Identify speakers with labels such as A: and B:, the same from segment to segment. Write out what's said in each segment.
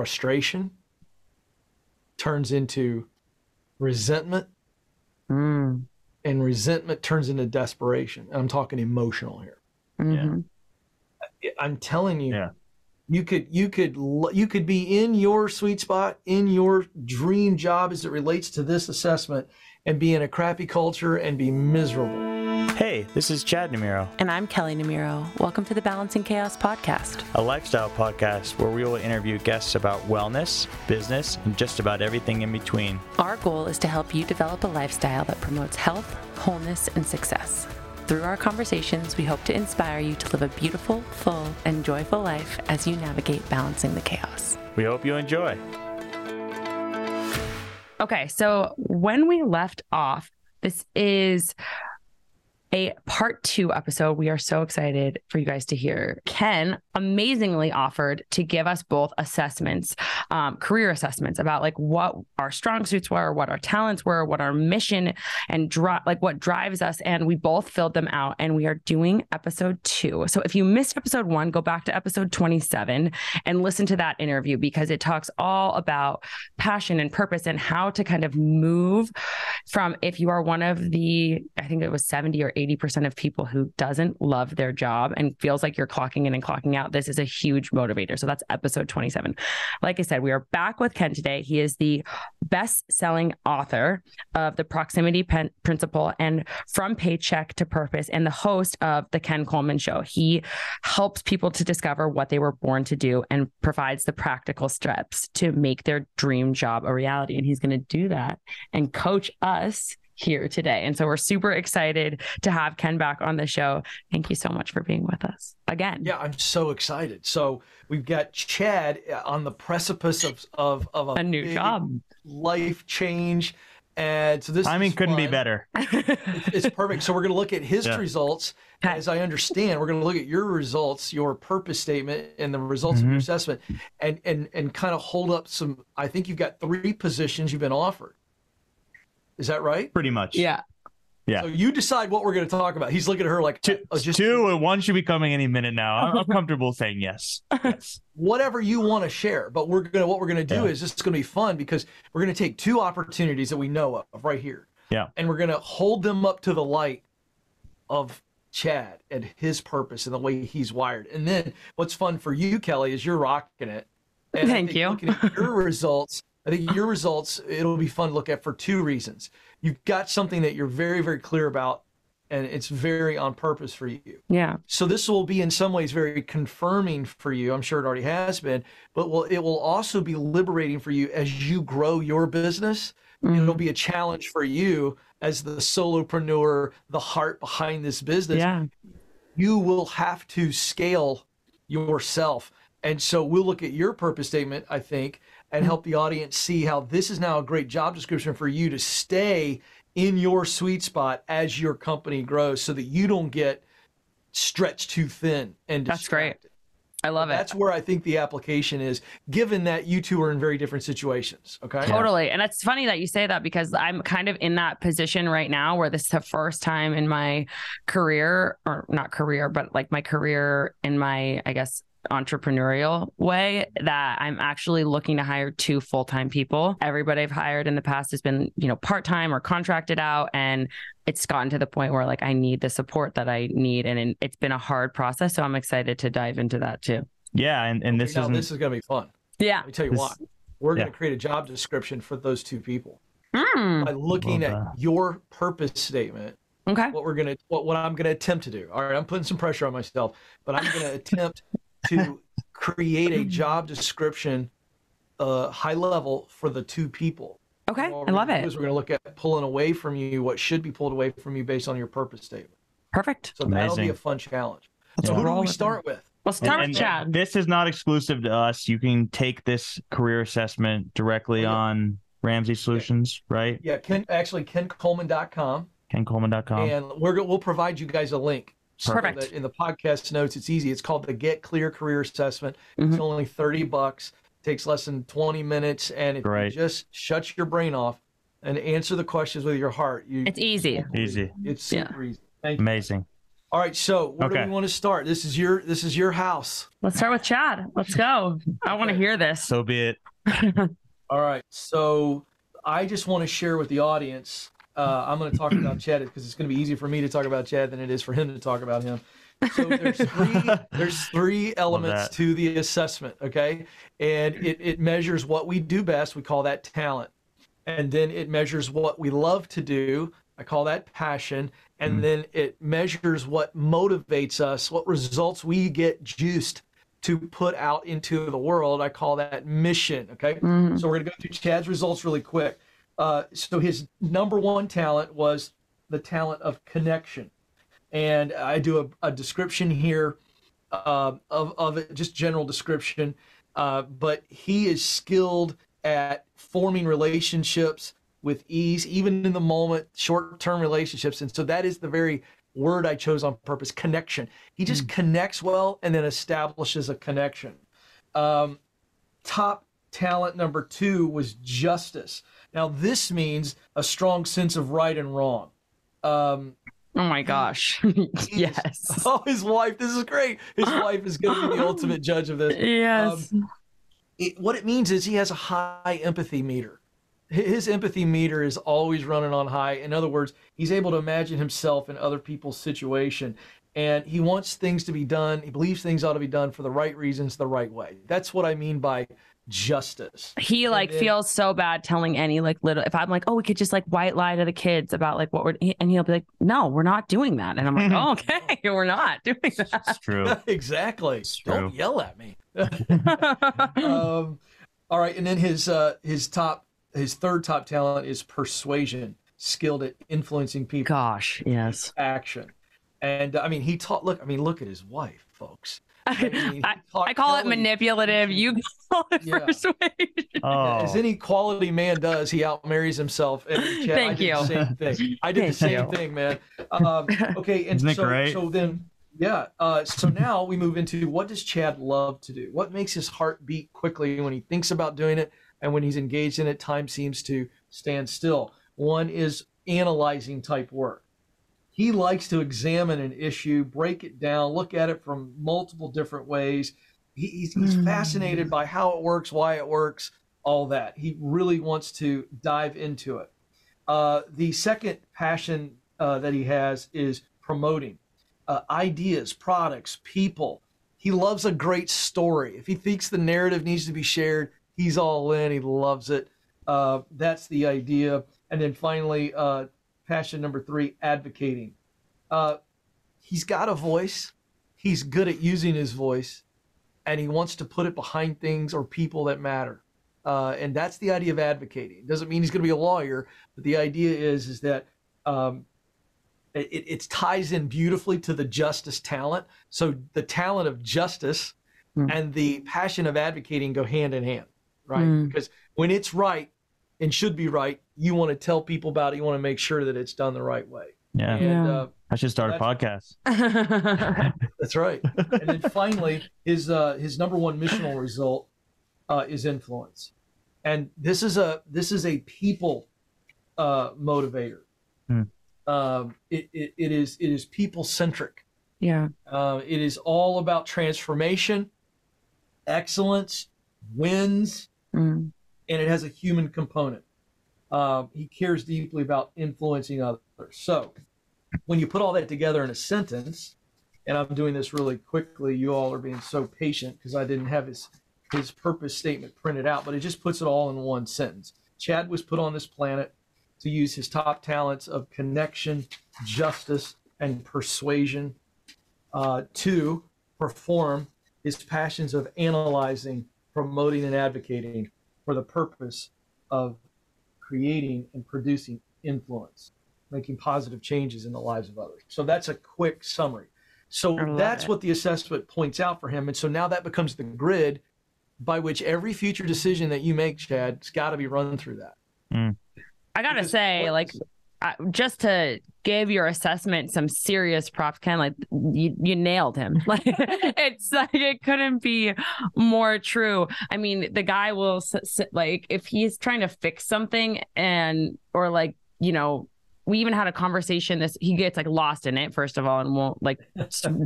A: frustration, turns into resentment,
B: Mm.
A: and resentment turns into desperation. And I'm talking emotional here.
B: Mhm.
A: I'm telling you,
C: Yeah.
A: you could you could you could be in your sweet spot in your dream job as it relates to this assessment and be in a crappy culture and be miserable.
C: Hey, this is Chad Namiro,
B: And I'm Kelly Namiro. Welcome to the Balancing Chaos podcast.
C: a lifestyle podcast where we will interview guests about wellness, business, and just about everything in between.
B: Our goal is to help you develop a lifestyle that promotes health, wholeness, and success. Through our conversations, we hope to inspire you to live a beautiful, full, and joyful life as you navigate balancing the chaos.
C: We hope you enjoy.
D: Okay, so when we left off, this is a part two episode. We are so excited for you guys to hear. Ken amazingly offered to give us both assessments, um, career assessments about like what our strong suits were, what our talents were, what our mission and drive, like what drives us. And we both filled them out and we are doing episode two. So if you missed episode one, go back to episode 27 and listen to that interview because it talks all about passion and purpose and how to kind of move from if you are one of the i think it was 70 or 80% of people who doesn't love their job and feels like you're clocking in and clocking out this is a huge motivator. So that's episode 27 like i said we are back with ken today. He is the best-selling author of the proximity Pen- principle and from paycheck to purpose and the host of the ken coleman show. He helps people to discover what they were born to do and provides the practical steps to make their dream job a reality. And he's going to do that and coach us here today. And so we're super excited to have Ken back on the show. Thank you so much for being with us again.
A: Yeah, I'm so excited. So we've got Chad uh, on the precipice of of, of a,
D: A new job.
A: life change, and so this
C: Timing
A: is
C: couldn't be better.
A: it's perfect. So we're going to look at his
C: Yeah.
A: results. As I understand, we're going to look at your results, your purpose statement, and the results of your
C: Mhm.
A: assessment, and and and kind of hold up some. I think you've got three positions you've been offered. Is that right?
C: Pretty much.
D: yeah.
C: Yeah.
A: So you decide what we're going to talk about. He's looking at her like
C: Two,
A: uh, just
C: two and one should be coming any minute now. I'm, I'm comfortable saying yes. Yes.
A: whatever you want to share. But we're gonna what we're gonna do
C: Yeah.
A: is this is gonna be fun because we're gonna take two opportunities that we know of right here.
C: Yeah.
A: And we're gonna hold them up to the light of Chad and his purpose and the way he's wired. And then what's fun for you, Kelly, is you're rocking it. And
D: Thank you.
A: Looking at your results, I think your results it'll be fun to look at for two reasons. You've got something that you're very very clear about, and it's very on purpose for you.
D: Yeah.
A: So this will be in some ways very confirming for you. I'm sure it already has been, but will it will also be liberating for you as you grow your business.
D: Mm-hmm.
A: It'll be a challenge for you as the solopreneur, the heart behind this business.
D: Yeah.
A: You will have to scale yourself. And so we'll look at your purpose statement, I think, and help the audience see how this is now a great job description for you to stay in your sweet spot as your company grows so that you don't get stretched too thin and
D: That's great. I love it.
A: That's where I think the application is, given that you two are in very different situations. Okay.
D: Totally. And it's funny that you say that because I'm kind of in that position right now where this is the first time in my career, or not career, but like my career in my, I guess, entrepreneurial way that I'm actually looking to hire two full-time people. Everybody I've hired in the past has been, you know, part-time or contracted out and it's gotten to the point where like I need the support that I need and it's been a hard process so I'm excited to dive into that too.
C: Yeah, and, and this
A: now,
C: isn't
A: this is going to be fun.
D: Yeah.
A: Let me tell you
C: This-
A: why. We're going to create a job description for those two people
D: Mm.
A: by looking at
C: that.
A: your purpose statement.
D: Okay.
A: What we're gonna, what, what I'm going to attempt to do. All right, I'm putting some pressure on myself, but I'm going to attempt to create a job description, uh, high level for the two people.
D: Okay. I love
A: gonna do
D: it.
A: is we're going to look at pulling away from you what should be pulled away from you based on your purpose statement.
D: Perfect.
A: So that'll be a fun challenge.
D: Let's
A: So who do we
D: with it.
A: start with?
D: We'll start
C: and,
D: with
C: and
D: Chad.
C: This is not exclusive to us. You can take this career assessment directly
A: yeah.
C: on Ramsey Solutions, right?
A: Yeah, Ken, actually kencoleman.com.
C: KenColeman.com.
A: and we're we'll provide you guys a link. So
D: Perfect.
A: that in the podcast notes, it's easy. It's called the Get Clear Career Assessment.
D: Mhm.
A: It's only thirty bucks. Takes less than twenty minutes, and it
C: Great.
A: just shuts your brain off and answer the questions with your heart. You,
D: It's easy.
C: Easy.
A: It's
D: Yeah.
A: super easy. Thank you.
C: Amazing.
A: All right, so where
C: Okay.
A: do we want to start? This is your this is your house.
D: Let's start with Chad. Let's go. I want to hear this.
C: So be it.
A: All right, so I just want to share with the audience. Uh, I'm going to talk about Chad because it's going to be easier for me to talk about Chad than it is for him to talk about him. So there's three there's three elements to the assessment, okay? And it, it measures what we do best. We call that talent. And then it measures what we love to do. I call that passion. And then it measures what motivates us, what results we get juiced to put out into the world. I call that mission. Okay. So we're going to go through Chad's results really quick. Uh, so his number one talent was the talent of connection. And I do a, a description here uh, of, of it, just general description. Uh, but he is skilled at forming relationships with ease, even in the moment, short term relationships. And so that is the very word I chose on purpose connection. He just connects well and then establishes a connection. Um, top talent number two was justice. Now, this means a strong sense of right and wrong. Um,
D: Oh my gosh. yes.
A: oh, his wife, this is great. His wife is going to be the ultimate judge of this.
D: Yes.
A: It, what it means is he has a high empathy meter. His empathy meter is always running on high. In other words, he's able to imagine himself in other people's situation. And he wants things to be done. He believes things ought to be done for the right reasons, the right way. That's what I mean by justice.
D: he like
A: then-
D: feels so bad telling any like little if i'm like oh we could just like white lie to the kids about like what we're and he'll be like no we're not doing that and i'm like oh, okay we're not doing that
C: It's true.
A: exactly.
C: true.
A: Don't yell at me. um, all right, and then his uh, his top his third top talent is persuasion, skilled at influencing people
D: gosh yes
A: action. And I mean, he taught. Look, I mean, look at his wife, folks. I, mean,
D: I, I call it manipulative you call it
A: Yeah.
D: persuasion
C: Oh,
A: As any quality man does, he outmarries himself. And Chad, I
D: Thank
A: did
D: you.
A: The same thing. I did the same
D: you.
A: thing, man. Um, okay, and
C: Isn't
A: so,
C: great?
A: so then, yeah. Uh, so now we move into what does Chad love to do? What makes his heart beat quickly when he thinks about doing it, and when he's engaged in it, time seems to stand still. One is analyzing type work. He likes to examine an issue, break it down, look at it from multiple different ways. He, he's, he's
D: Hmm.
A: fascinated by how it works, why it works, all that. He really wants to dive into it. Uh, the second passion uh, that he has is promoting uh, ideas, products, people. He loves a great story. If he thinks the narrative needs to be shared, he's all in. He loves it. Uh, that's the idea. And then finally, uh, passion number three, advocating. Uh, he's got a voice. He's good at using his voice, and he wants to put it behind things or people that matter. Uh, and that's the idea of advocating. It doesn't mean he's going to be a lawyer, but the idea is is that um, it, it ties in beautifully to the justice talent. So the talent of justice
D: Hmm.
A: and the passion of advocating go hand in hand, right?
D: Hmm.
A: Because when it's right and should be right, you want to tell people about it. You want to make sure that it's done the right way.
C: yeah.
A: And
D: Yeah.
A: uh,
C: I should start a podcast.
A: that's right. and then finally, his uh, his number one missional result uh, is influence, and this is a this is a people uh, motivator.
C: Hmm.
A: Um, it, it, it is it is people centric.
D: yeah
A: Uh, it is all about transformation, excellence, wins,
D: Mm.
A: and it has a human component. Um, he cares deeply about influencing others. So, when you put all that together in a sentence, and I'm doing this really quickly, you all are being so patient because I didn't have his his purpose statement printed out, but it just puts it all in one sentence. Chad was put on this planet to use his top talents of connection, justice, and persuasion uh, to perform his passions of analyzing, promoting, and advocating for the purpose of creating and producing influence, making positive changes in the lives of others. So that's a quick summary. So that's
D: it.
A: what the assessment points out for him. And so now that becomes the grid by which every future decision that you make, Chad, has got to be run through that. Mm.
D: I gotta say, like, I, just to give your assessment some serious props, Ken, like you, you nailed him. Like, it's like it couldn't be more true. I mean, the guy will s- s- like if he's trying to fix something and or like you know we even had a conversation this he gets like lost in it first of all and won't like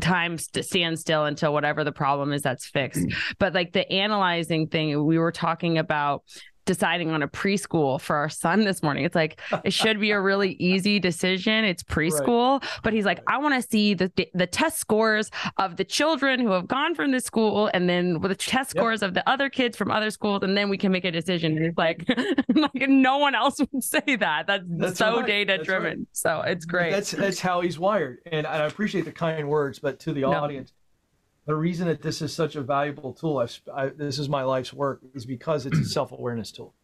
D: time st- stand still until whatever the problem is that's fixed mm. but like the analyzing thing we were talking about deciding on a preschool for our son this morning. It's like it should be a really easy decision. It's preschool, right. but he's like, I want to see the the test scores of the children who have gone from this school, and then with the test scores yep. of the other kids from other schools, and then we can make a decision. And it's like, like no one else would say that. That's, that's so right. data driven. Right. So it's great.
A: That's that's how he's wired, and I appreciate the kind words, but to the no. audience the reason that this is such a valuable tool, I've, I, this is my life's work, is because it's a self awareness tool.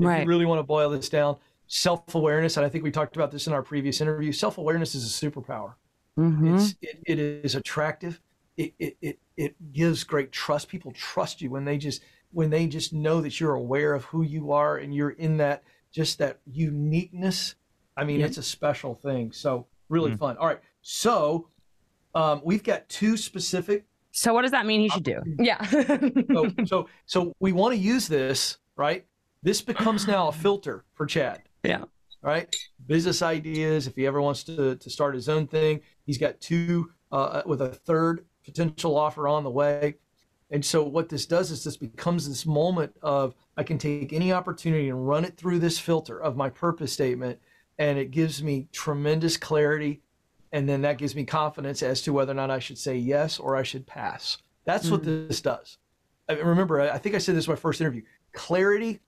A: If right. you really want to boil this down, self awareness, and I think we talked about this in our previous interview, self awareness is a superpower. Mm-hmm. It's, it, it is attractive. It, it, it, it gives great trust. People trust you when they just when they just know that you're aware of who you are and you're in that just that uniqueness. I mean, yeah. it's a special thing. So really mm. fun. All right. So um, we've got two specific
D: so what does that mean he should do? Yeah.
A: so, so so we want to use this, right? This becomes now a filter for Chad.
D: Yeah.
A: Right? Business ideas, if he ever wants to to start his own thing, he's got two uh, with a third potential offer on the way. And so what this does is this becomes this moment of I can take any opportunity and run it through this filter of my purpose statement and it gives me tremendous clarity and then that gives me confidence as to whether or not I should say yes or I should pass. That's mm-hmm. what this does. I remember, I think I said this in my first interview. Clarity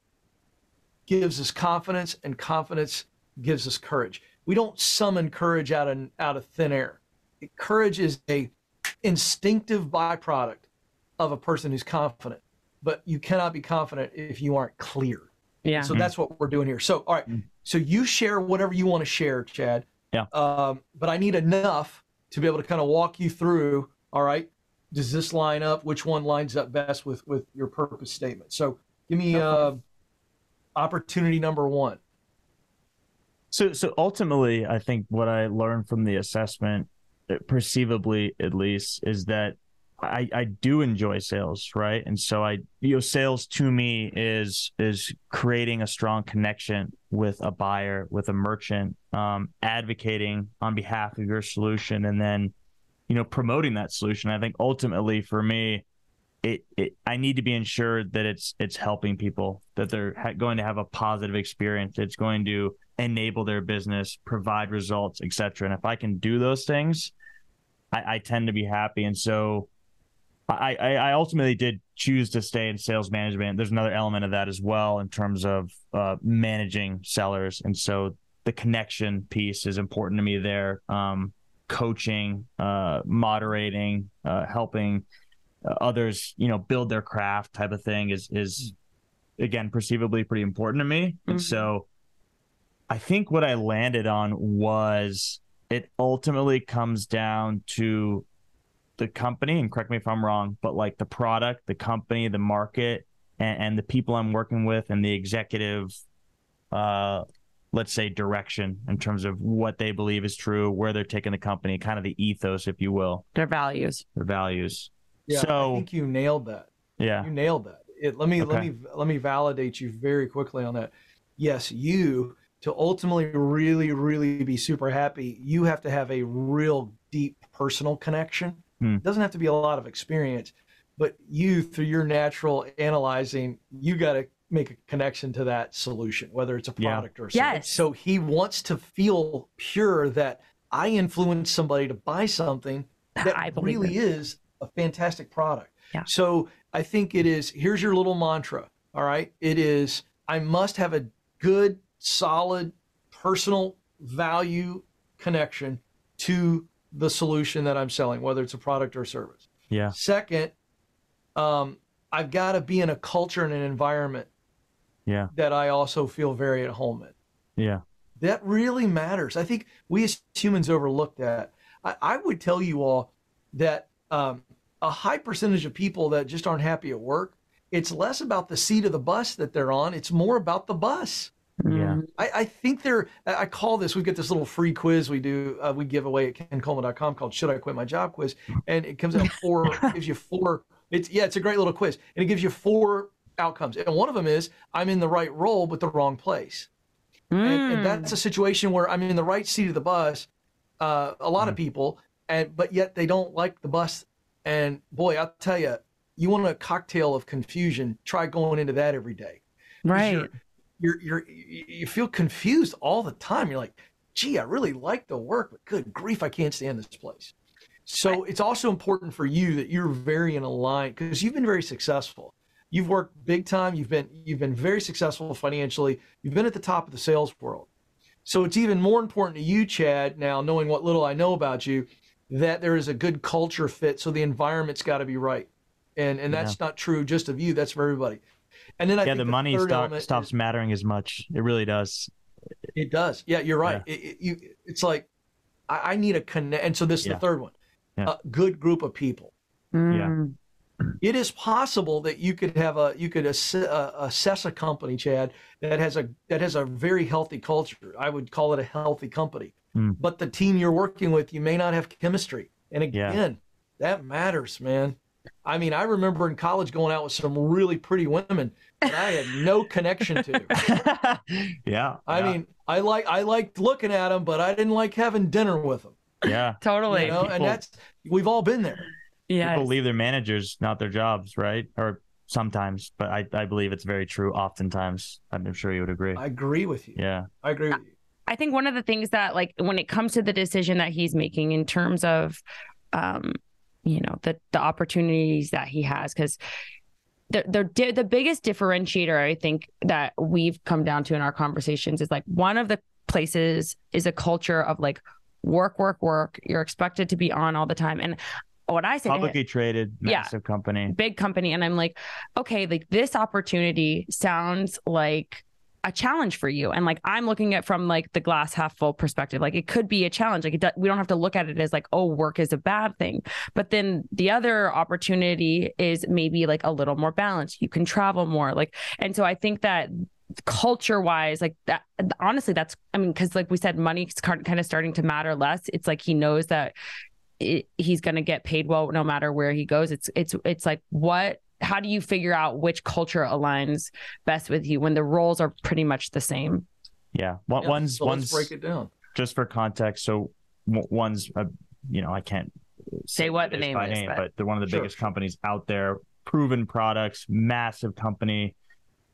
A: gives us confidence, and confidence gives us courage. We don't summon courage out of out of thin air. Courage is a instinctive byproduct of a person who's confident, but you cannot be confident if you aren't clear.
D: Yeah.
A: So mm-hmm. that's what we're doing here. So, all right. Mm-hmm. So you share whatever you want to share, Chad.
C: Yeah.
A: Um, but I need enough to be able to kind of walk you through. All right, does this line up? Which one lines up best with with your purpose statement? So give me uh, opportunity number one.
C: So so ultimately, I think what I learned from the assessment, perceivably at least, is that I, I do enjoy sales, right? And so I you know sales to me is is creating a strong connection with a buyer, with a merchant, um, advocating on behalf of your solution, and then you know promoting that solution. I think ultimately for me, it, it I need to be ensured that it's it's helping people, that they're ha- going to have a positive experience. It's going to enable their business, provide results, etc. And if I can do those things, I, I tend to be happy. And so I, I ultimately did choose to stay in sales management. There's another element of that as well in terms of uh, managing sellers, and so the connection piece is important to me there. Um, coaching, uh, moderating, uh, helping uh, others, you know, build their craft, type of thing is is again perceivably pretty important to me. Mm-hmm. And so, I think what I landed on was it ultimately comes down to the company, and correct me if I'm wrong, but like the product, the company, the market, and, and the people I'm working with, and the executive, uh, let's say, direction in terms of what they believe is true, where they're taking the company, kind of the ethos, if you will,
D: their values,
C: their values.
A: Yeah, so, I think you nailed that.
C: Yeah,
A: you nailed that. It, let me okay. let me let me validate you very quickly on that. Yes, you to ultimately really really be super happy, you have to have a real deep personal connection Hmm. It doesn't have to be a lot of experience, but you, through your natural analyzing, you got to make a connection to that solution, whether it's a product yeah. or something. Yes. So he wants to feel pure that I influence somebody to buy something that really it. is a fantastic product.
D: Yeah.
A: So I think it is, here's your little mantra. All right. It is, I must have a good, solid, personal value connection to the solution that I'm selling, whether it's a product or a service.
C: Yeah.
A: Second, um, I've got to be in a culture and an environment
C: yeah.
A: that I also feel very at home in.
C: Yeah.
A: That really matters. I think we as humans overlook that. I, I would tell you all that um, a high percentage of people that just aren't happy at work, it's less about the seat of the bus that they're on, it's more about the bus.
C: Yeah. Mm-hmm.
A: I, I, think they're, I call this, We've got this little free quiz we do, uh, we give away at kencoleman.com called Should I Quit My Job Quiz. And it comes out four, gives you four, it's, yeah, it's a great little quiz. And it gives you four outcomes. And one of them is I'm in the right role, but the wrong place. and, and
D: Mm.
A: that's a situation where I'm in the right seat of the bus. Uh, a lot of people, and but yet they don't like the bus. And boy, I'll tell you, you want a cocktail of confusion. Try going into that every day.
D: right.
A: You're, you're you're feel confused all the time. You're like, gee, I really like the work, but good grief, I can't stand this place. So it's also important for you that you're very in aligned because you've been very successful. You've worked big time. You've been you've been very successful financially. You've been at the top of the sales world. So it's even more important to you, Chad, now knowing what little I know about you, that there is a good culture fit. So the environment's got to be right, and and that's not true just of you. That's for everybody. And then I
C: yeah,
A: think
C: the money
A: third
C: stop,
A: element
C: stops
A: is-
C: mattering as much. It really does.
A: It does. Yeah, you're right. It, it, you, it's like I, I need a connect. And so this is
C: Yeah.
A: the third one.
C: Yeah.
A: A good group of people.
D: Mm.
A: It is possible that you could have a you could ass, uh, assess a company, Chad, that has a that has a very healthy culture. I would call it a healthy company.
C: Hmm.
A: But the team you're working with, you may not have chemistry. And
C: Yeah.
A: again, that matters, man. I mean, I remember in college going out with some really pretty women that I had no connection to.
C: yeah.
A: I
C: yeah,
A: mean, I like I liked looking at them, but I didn't like having dinner with them.
C: yeah.
D: Totally.
A: You know,
C: people-
A: and that's we've all been there.
D: yeah.
C: People leave their managers, not their jobs, right? Or sometimes, but I, I believe it's very true. Oftentimes, I'm sure you would agree.
A: I agree with you.
C: yeah.
A: I agree with you.
D: I think one of the things that like when it comes to the decision that he's making in terms of um you know the the opportunities that he has cuz the the the biggest differentiator I think that we've come down to in our conversations is like one of the places is a culture of like work work work you're expected to be on all the time and what I say to him-
C: Publicly traded,
D: Yeah.
C: massive company.
D: big company and i'm like okay like this opportunity sounds like a challenge for you. And like i'm looking at from like the glass half full perspective. Like it could be a challenge. Like do- we don't have to look at it as like oh work is a bad thing. But then the other opportunity is maybe like a little more balanced you can travel more. Like and so i think that culture wise like that honestly that's i mean because like we said money's kind of starting to matter less. It's like he knows that it, he's going to get paid well no matter where he goes. It's it's it's like what how do you figure out which culture aligns best with you when the roles are pretty much the same
C: Yeah. One,
A: Yeah,
C: one's
A: so
C: one's
A: let's break it down.
C: just for context. So one's, uh, you know, I can't
D: Say what the name
C: by
D: is,
C: name,
D: but-
C: but they're one of the
A: Sure,
C: biggest companies out there. Proven products, massive company,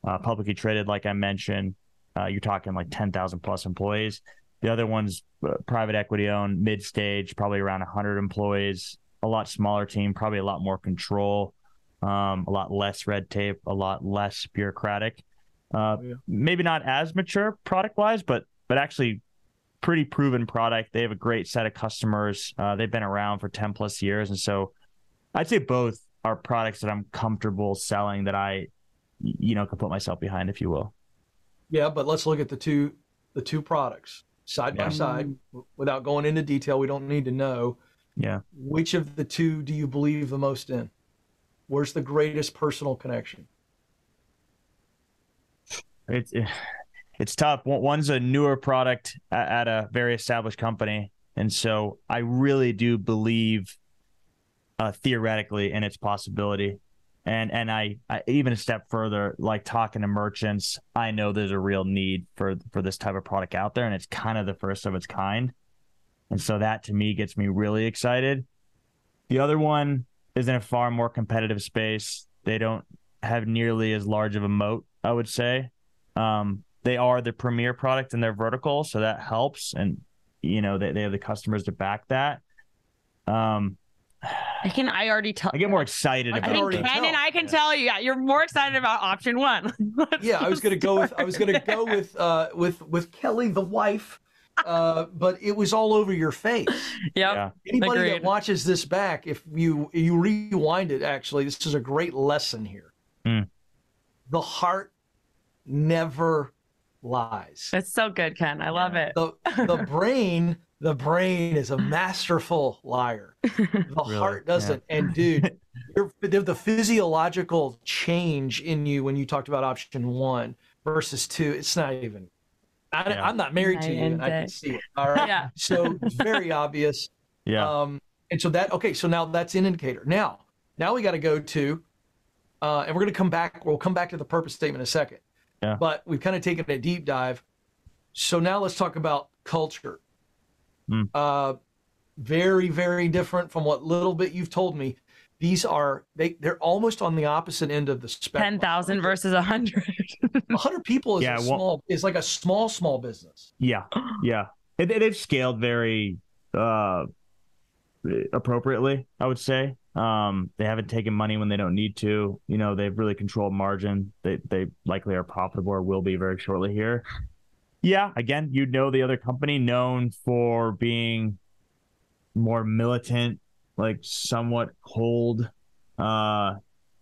C: uh, publicly traded, like I mentioned. Uh, you're talking like 10,000 plus employees. The other one's uh, private equity owned, mid stage, probably around 100 employees, a lot smaller team, probably a lot more control, um, a lot less red tape, a lot less bureaucratic. Uh,
A: Yeah.
C: Maybe not as mature product wise, but but actually pretty proven product. They have a great set of customers. Uh, they've been around for 10 plus years. And so I'd say both are products that I'm comfortable selling that I, you know, can put myself behind, if you will.
A: Yeah, but let's look at the two the two products side by side without going into detail. We don't need to know
C: Yeah.
A: which of the two do you believe the most in. Where's the greatest personal connection?
C: It's, it's tough. One's a newer product at, a very established company. And so I really do believe uh, theoretically in its possibility. And and I, I even a step further, like talking to merchants, I know there's a real need for for this type of product out there, and it's kind of the first of its kind. And so that to me gets me really excited. The other one is in a far more competitive space. They don't have nearly as large of a moat, I would say. Um, they are the premier product in their vertical, so that helps. And you know, they, they have the customers to back that. Um,
D: i can i already tell
C: I get more excited
A: I
D: i
C: about
A: can
D: think ken
A: tell.
D: and i can
C: Yeah.
D: tell you yeah you're more excited about option one
A: Yeah, I was gonna go with I was gonna go with uh with with Kelly the wife, uh, but it was all over your face.
D: yep
C: Yeah.
A: Anybody that watches this back, if you you rewind it, actually, this is a great lesson here.
C: Hmm.
A: The heart never lies.
D: it's so good ken i love it
A: The the brain, the brain is a masterful liar. The
C: Really?
A: heart doesn't. And dude, the, the physiological change in you when you talked about option one versus two, it's not even. I,
C: Yeah.
A: I'm not married to
D: Night
A: you, and
D: and
A: I can see it. All right.
D: yeah
A: So very obvious.
C: Yeah.
A: Um, and so that okay, so now that's an indicator. Now, now we got to go to, uh, and we're going to come back. We'll come back to the purpose statement in a second.
C: Yeah.
A: But we've kind of taken a deep dive. So now let's talk about culture.
C: Hmm.
A: Uh, very, very different from what little bit you've told me. These are they they're almost on the opposite end of the spectrum.
D: Ten thousand versus a hundred.
A: hundred people is
C: Yeah,
A: a
C: well-
A: small is like a small small business.
C: Yeah, yeah. It, it- they've scaled very uh, appropriately, I would say. Um, they haven't taken money when they don't need to. You know, they've really controlled margin. They they likely are profitable or will be very shortly here. Yeah, again, you know the other company known for being more militant, like somewhat cold, uh,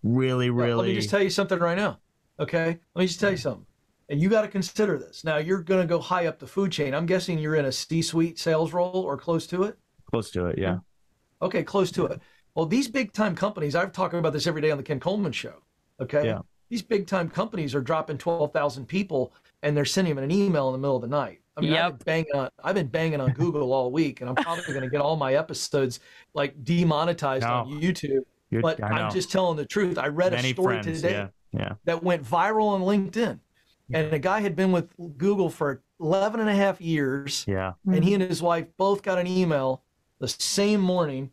C: really, really.
A: Let me just tell you something right now. Okay, let me just tell you something. And you got to consider this. Now you're going to go high up the food chain. I'm guessing you're in a C-suite sales role or close to it.
C: close to it. Yeah,
A: Okay, close to it. Well, these big time companies, I've talked about this every day on the Ken Coleman show. Okay.
C: Yeah.
A: These big time companies are dropping 12,000 people and they're sending them an email in the middle of the night. I mean, I've been banging on, I've been banging on Google all week and I'm probably going to get all my episodes like demonetized on YouTube.
C: You're,
A: But
C: I know.
A: I'm just telling the truth. I read
C: many
A: a story
C: friends.
A: today
C: Yeah, yeah.
A: that went viral on LinkedIn. And the guy had been with Google for 11 and a half years
C: Yeah.
A: and he mm-hmm. and his wife both got an email the same morning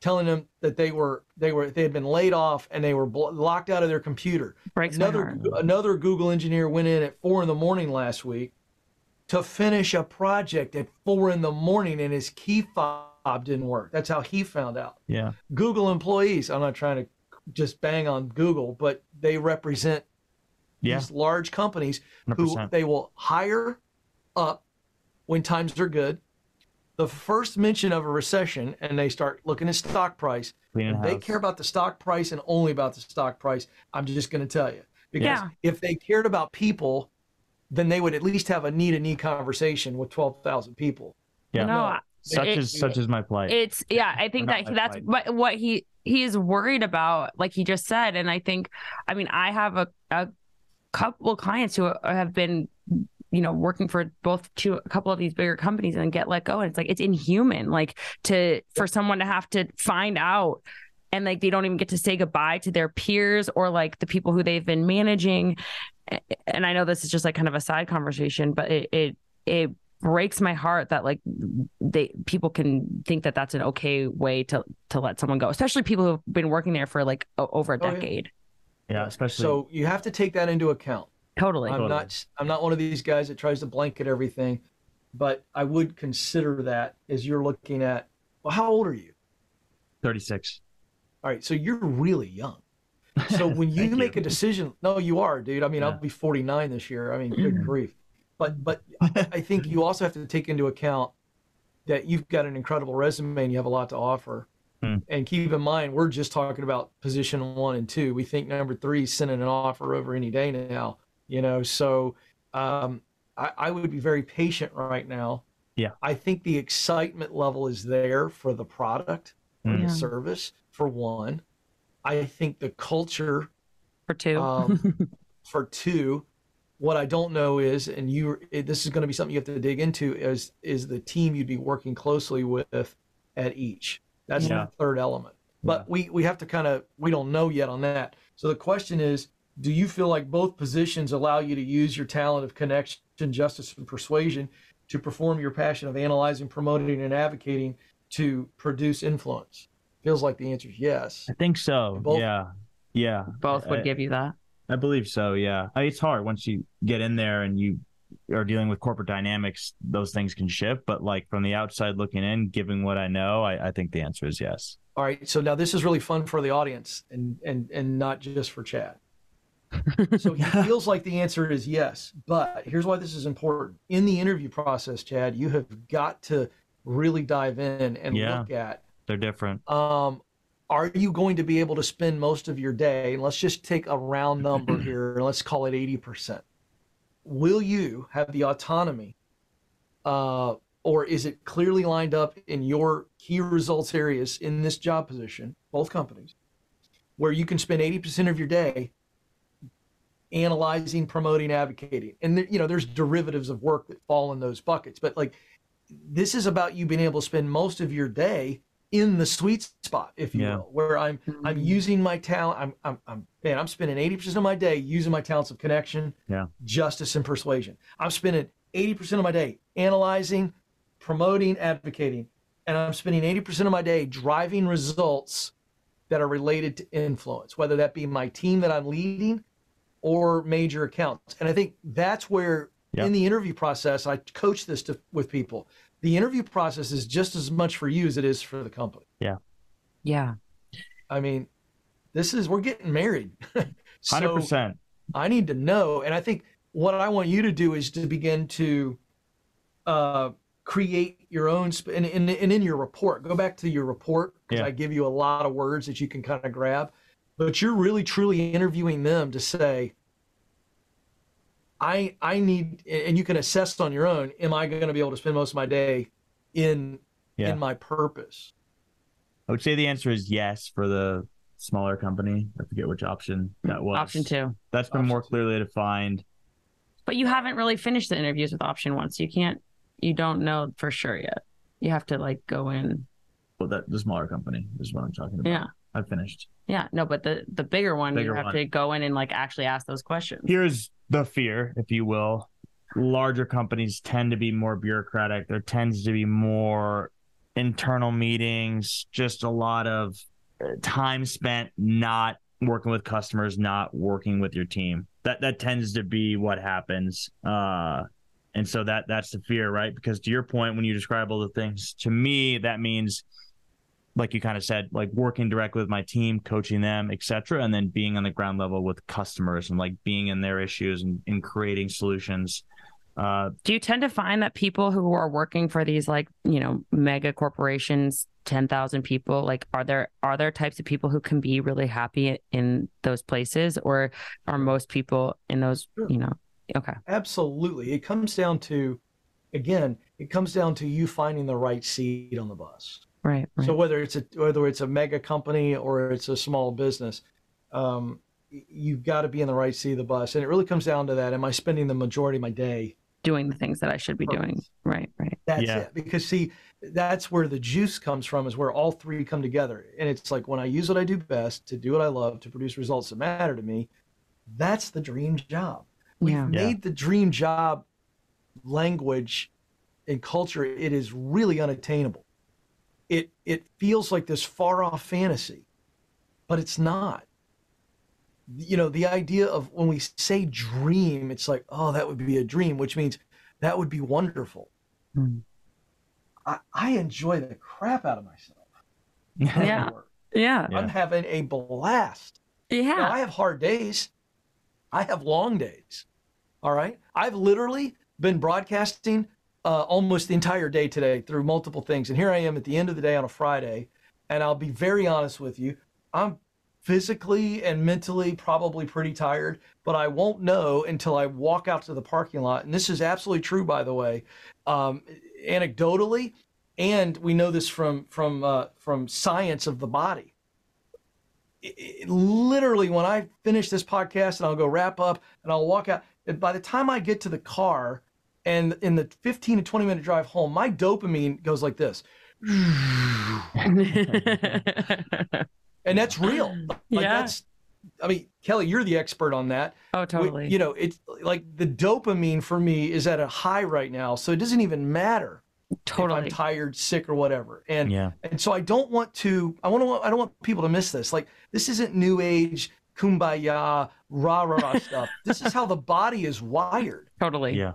A: telling them that they were they were they had been laid off and they were blo- locked out of their computer.
D: Breaks
A: Another another Google engineer went in at four in the morning last week to finish a project at four in the morning and his key fob didn't work. That's how he found out.
C: Yeah.
A: Google employees. I'm not trying to just bang on Google, but they represent
C: Yeah.
A: these large companies who
C: 100%.
A: they will hire up when times are good. The first mention of a recession, and they start looking at stock price. They care about the stock price and only about the stock price, I'm just going to tell you. Because
D: Yeah.
A: if they cared about people, then they would at least have a knee to knee conversation with 12,000 people.
C: Yeah.
D: No,
A: No.
C: Such
D: it-
C: is such is my plight.
D: it's yeah i think that that's
C: like-
D: what, what he he is worried about like he just said and i think i mean i have a, a couple clients who have been you know working for both two a couple of these bigger companies and get let go and it's like it's inhuman like to for someone to have to find out and like they don't even get to say goodbye to their peers or like the people who they've been managing and i know this is just like kind of a side conversation but it it, it breaks my heart that like they people can think that that's an okay way to to let someone go especially people who've been working there for like o- over a
A: Oh, yeah.
D: decade
C: yeah, especially
A: So you have to take that into account.
D: totally
A: I'm not I'm not one of these guys that tries to blanket everything, but I would consider that as you're looking at well, how old are you?
C: 36.
A: All right, so you're really young. So when you make
C: you.
A: a decision, no, you are, dude. I mean, I'll be 49 this year. I mean, good grief. But but I I think you also have to take into account that you've got an incredible resume and you have a lot to offer.
C: Hmm.
A: And keep in mind, we're just talking about position one and two. We think number three is sending an offer over any day now. You know, so um, I, I would be very patient right now.
C: Yeah.
A: I think the excitement level is there for the product or
C: Mm.
A: the
D: Yeah.
A: service for one. I think the culture
D: for two
A: um, for two. What I don't know is, and you, it, this is going to be something you have to dig into, is is the team you'd be working closely with at each. That's
C: Yeah.
A: the third element. But we we have to kind of we don't know yet on that. So the question is, do you feel like both positions allow you to use your talent of connection, justice, and persuasion to perform your passion of analyzing, promoting, and advocating to produce influence? Feels like the answer is yes.
C: I think so.
A: Both-
C: Yeah. Yeah.
D: both would
C: I,
D: give you that
C: I believe so. Yeah. I- It's hard once you get in there and you are dealing with corporate dynamics, those things can shift. But like from the outside looking in, given what I know, I, I think the answer is yes.
A: All right, so now this is really fun for the audience and and and not just for Chad. So he feels like the answer is yes, but here's why this is important. In the interview process, Chad, you have got to really dive in and
C: Yeah.
A: look at
C: They're different.
A: um are you going to be able to spend most of your day and let's just take a round number here and let's call it 80%. Will you have the autonomy uh or is it clearly lined up in your key results areas in this job position, both companies, where you can spend 80% of your day analyzing, promoting, advocating. And there, you know, there's derivatives of work that fall in those buckets, but like this is about you being able to spend most of your day in the sweet spot, if you
C: Yeah.
A: will, where I'm hmm. I'm using my talent. I'm I'm, I'm man, I'm spending 80% of my day using my talents of connection,
C: Yeah.
A: justice, and persuasion. I'm spending 80% of my day analyzing, promoting, advocating. And I'm spending 80% of my day driving results that are related to influence, whether that be my team that I'm leading or major accounts. And I think that's where
C: Yeah.
A: in the interview process, I coach this to, with people. The interview process is just as much for you as it is for the company.
D: Yeah. Yeah.
A: I mean, this is we're getting married. so
C: Hundred percent.
A: I need to know, and I think what I want you to do is to begin to uh, create your own sp- and, and, and in your report. Go back to your report because
C: Yeah.
A: I give you a lot of words that you can kind of grab, but you're really truly interviewing them to say. I I need, and you can assess on your own. Am I going to be able to spend most of my day in
C: Yeah.
A: in my purpose?
C: I would say the answer is yes for the smaller company. I forget which option that was.
D: Option two.
C: That's been
A: Option
C: more
A: two.
C: clearly defined.
D: But you haven't really finished the interviews with option one. So you can't, you don't know for sure yet. You have to like go in.
C: Well, that the smaller company is what I'm talking about.
D: Yeah.
C: I finished.
D: Yeah. No, but the, the bigger one,
C: Bigger
D: you have
C: one.
D: to go in and like actually ask those questions.
C: Here's the fear, if you will. Larger companies tend to be more bureaucratic. There tends to be more internal meetings, just a lot of uh, time spent not working with customers, not working with your team. That that tends to be what happens. Uh and so that that's the fear, right? Because to your point, when you describe all the things, to me, that means like you kind of said, like working directly with my team, coaching them, et cetera, and then being on the ground level with customers and like being in their issues and, and creating solutions. Uh,
D: Do you tend to find that people who are working for these like, you know, mega corporations, 10,000 people, like are there are there types of people who can be really happy in those places or are most people in those,
A: Sure.
D: you know, okay.
A: Absolutely. It comes down to, again, it comes down to you finding the right seat on the bus.
D: Right. right.
A: So whether it's a whether it's a mega company or it's a small business, um, you've got to be in the right seat of the bus, and it really comes down to that: Am I spending the majority of my day?
D: doing the things that I should be doing. Right, right.
A: That's
C: Yeah.
A: it. Because see, that's where the juice comes from, is where all three come together. And it's like when I use what I do best to do what I love to produce results that matter to me, that's the dream job. We've
D: Yeah.
C: Yeah.
A: made the dream job language and culture, it is really unattainable. It it feels like this far off fantasy, but it's not. You know, the idea of when we say dream, it's like, oh, that would be a dream, which means that would be wonderful.
D: Hmm.
A: I, I enjoy the crap out of myself.
D: Yeah. Yeah.
C: Yeah.
A: I'm having a blast. Now,
D: Yeah.
A: I have hard days. I have long days. All right. I've literally been broadcasting uh, almost the entire day today through multiple things. And here I am at the end of the day on a Friday. And I'll be very honest with you. I'm physically and mentally probably pretty tired, but I won't know until I walk out to the parking lot. And this is absolutely true, by the way. Um, anecdotally, and we know this from from uh, from science of the body it- it- literally when I finish this podcast and I'll go wrap up and I'll walk out. By the time I get to the car and in the 15 to 20 minute drive home, my dopamine goes like this. And that's real. Like
D: Yeah.
A: that's I mean, Kelly, you're the expert on that.
D: oh,
A: We-
D: totally.
A: you know, it's like the dopamine for me is at a high right now. So it doesn't even matter if
D: totally.
A: I'm tired, sick, or whatever. And
C: yeah.
A: and so I don't want to. I want to. I don't want people to miss this. Like this isn't new age kumbaya rah rah stuff. This is how the body is wired.
D: Totally.
C: Yeah.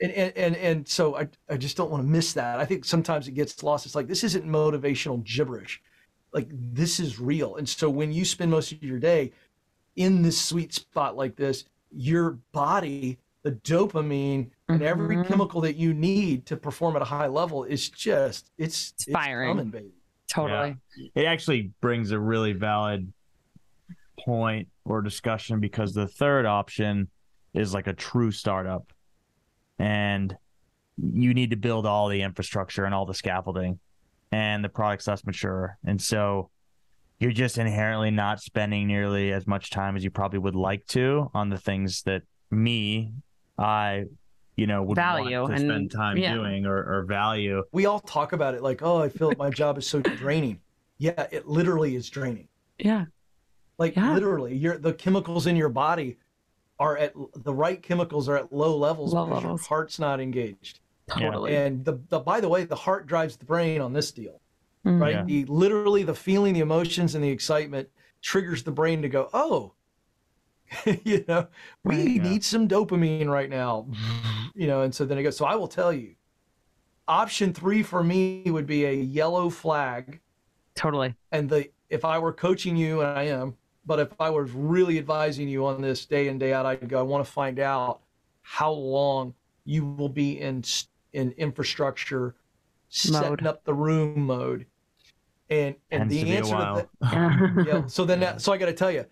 A: And and and, and so I I just don't want to miss that. I think sometimes it gets lost. It's like this isn't motivational gibberish. Like this is real. And so when you spend most of your day in this sweet spot like this, your body, the dopamine and every
D: Mhm.
A: chemical that you need to perform at a high level is just it's
D: It's firing.
A: coming, baby.
D: Totally.
C: it actually brings a really valid point or discussion because the third option is like a true startup and you need to build all the infrastructure and all the scaffolding and the product's less mature and so you're just inherently not spending nearly as much time as you probably would like to on the things that me i you know would
D: Value
C: want to
D: and-
C: spend time
D: yeah.
C: doing or, or value
A: We all talk about it like, oh, I feel like my job is so draining. Yeah, it literally is draining.
D: Yeah.
A: Like
D: Yeah.
A: literally, your the chemicals in your body are at the right chemicals are at low levels
D: Low
A: because
D: levels.
A: your heart's not engaged.
D: Totally.
A: And the, the by the way, the heart drives the brain on this deal,
D: Mhm.
A: right?
C: Yeah.
A: The literally the feeling, the emotions, and the excitement triggers the brain to go, oh, you know, we
C: Yeah.
A: need some dopamine right now, you know. And so then it goes. So I will tell you, option three for me would be a yellow flag,
D: Totally.
A: and the if I were coaching you, and I am, but if I was really advising you on this day in day out, I'd go. I want to find out how long you will be in in infrastructure setting up the room mode, and and
C: Tends
A: the
C: to
A: answer to that, yeah. So then, that, so I got to tell you.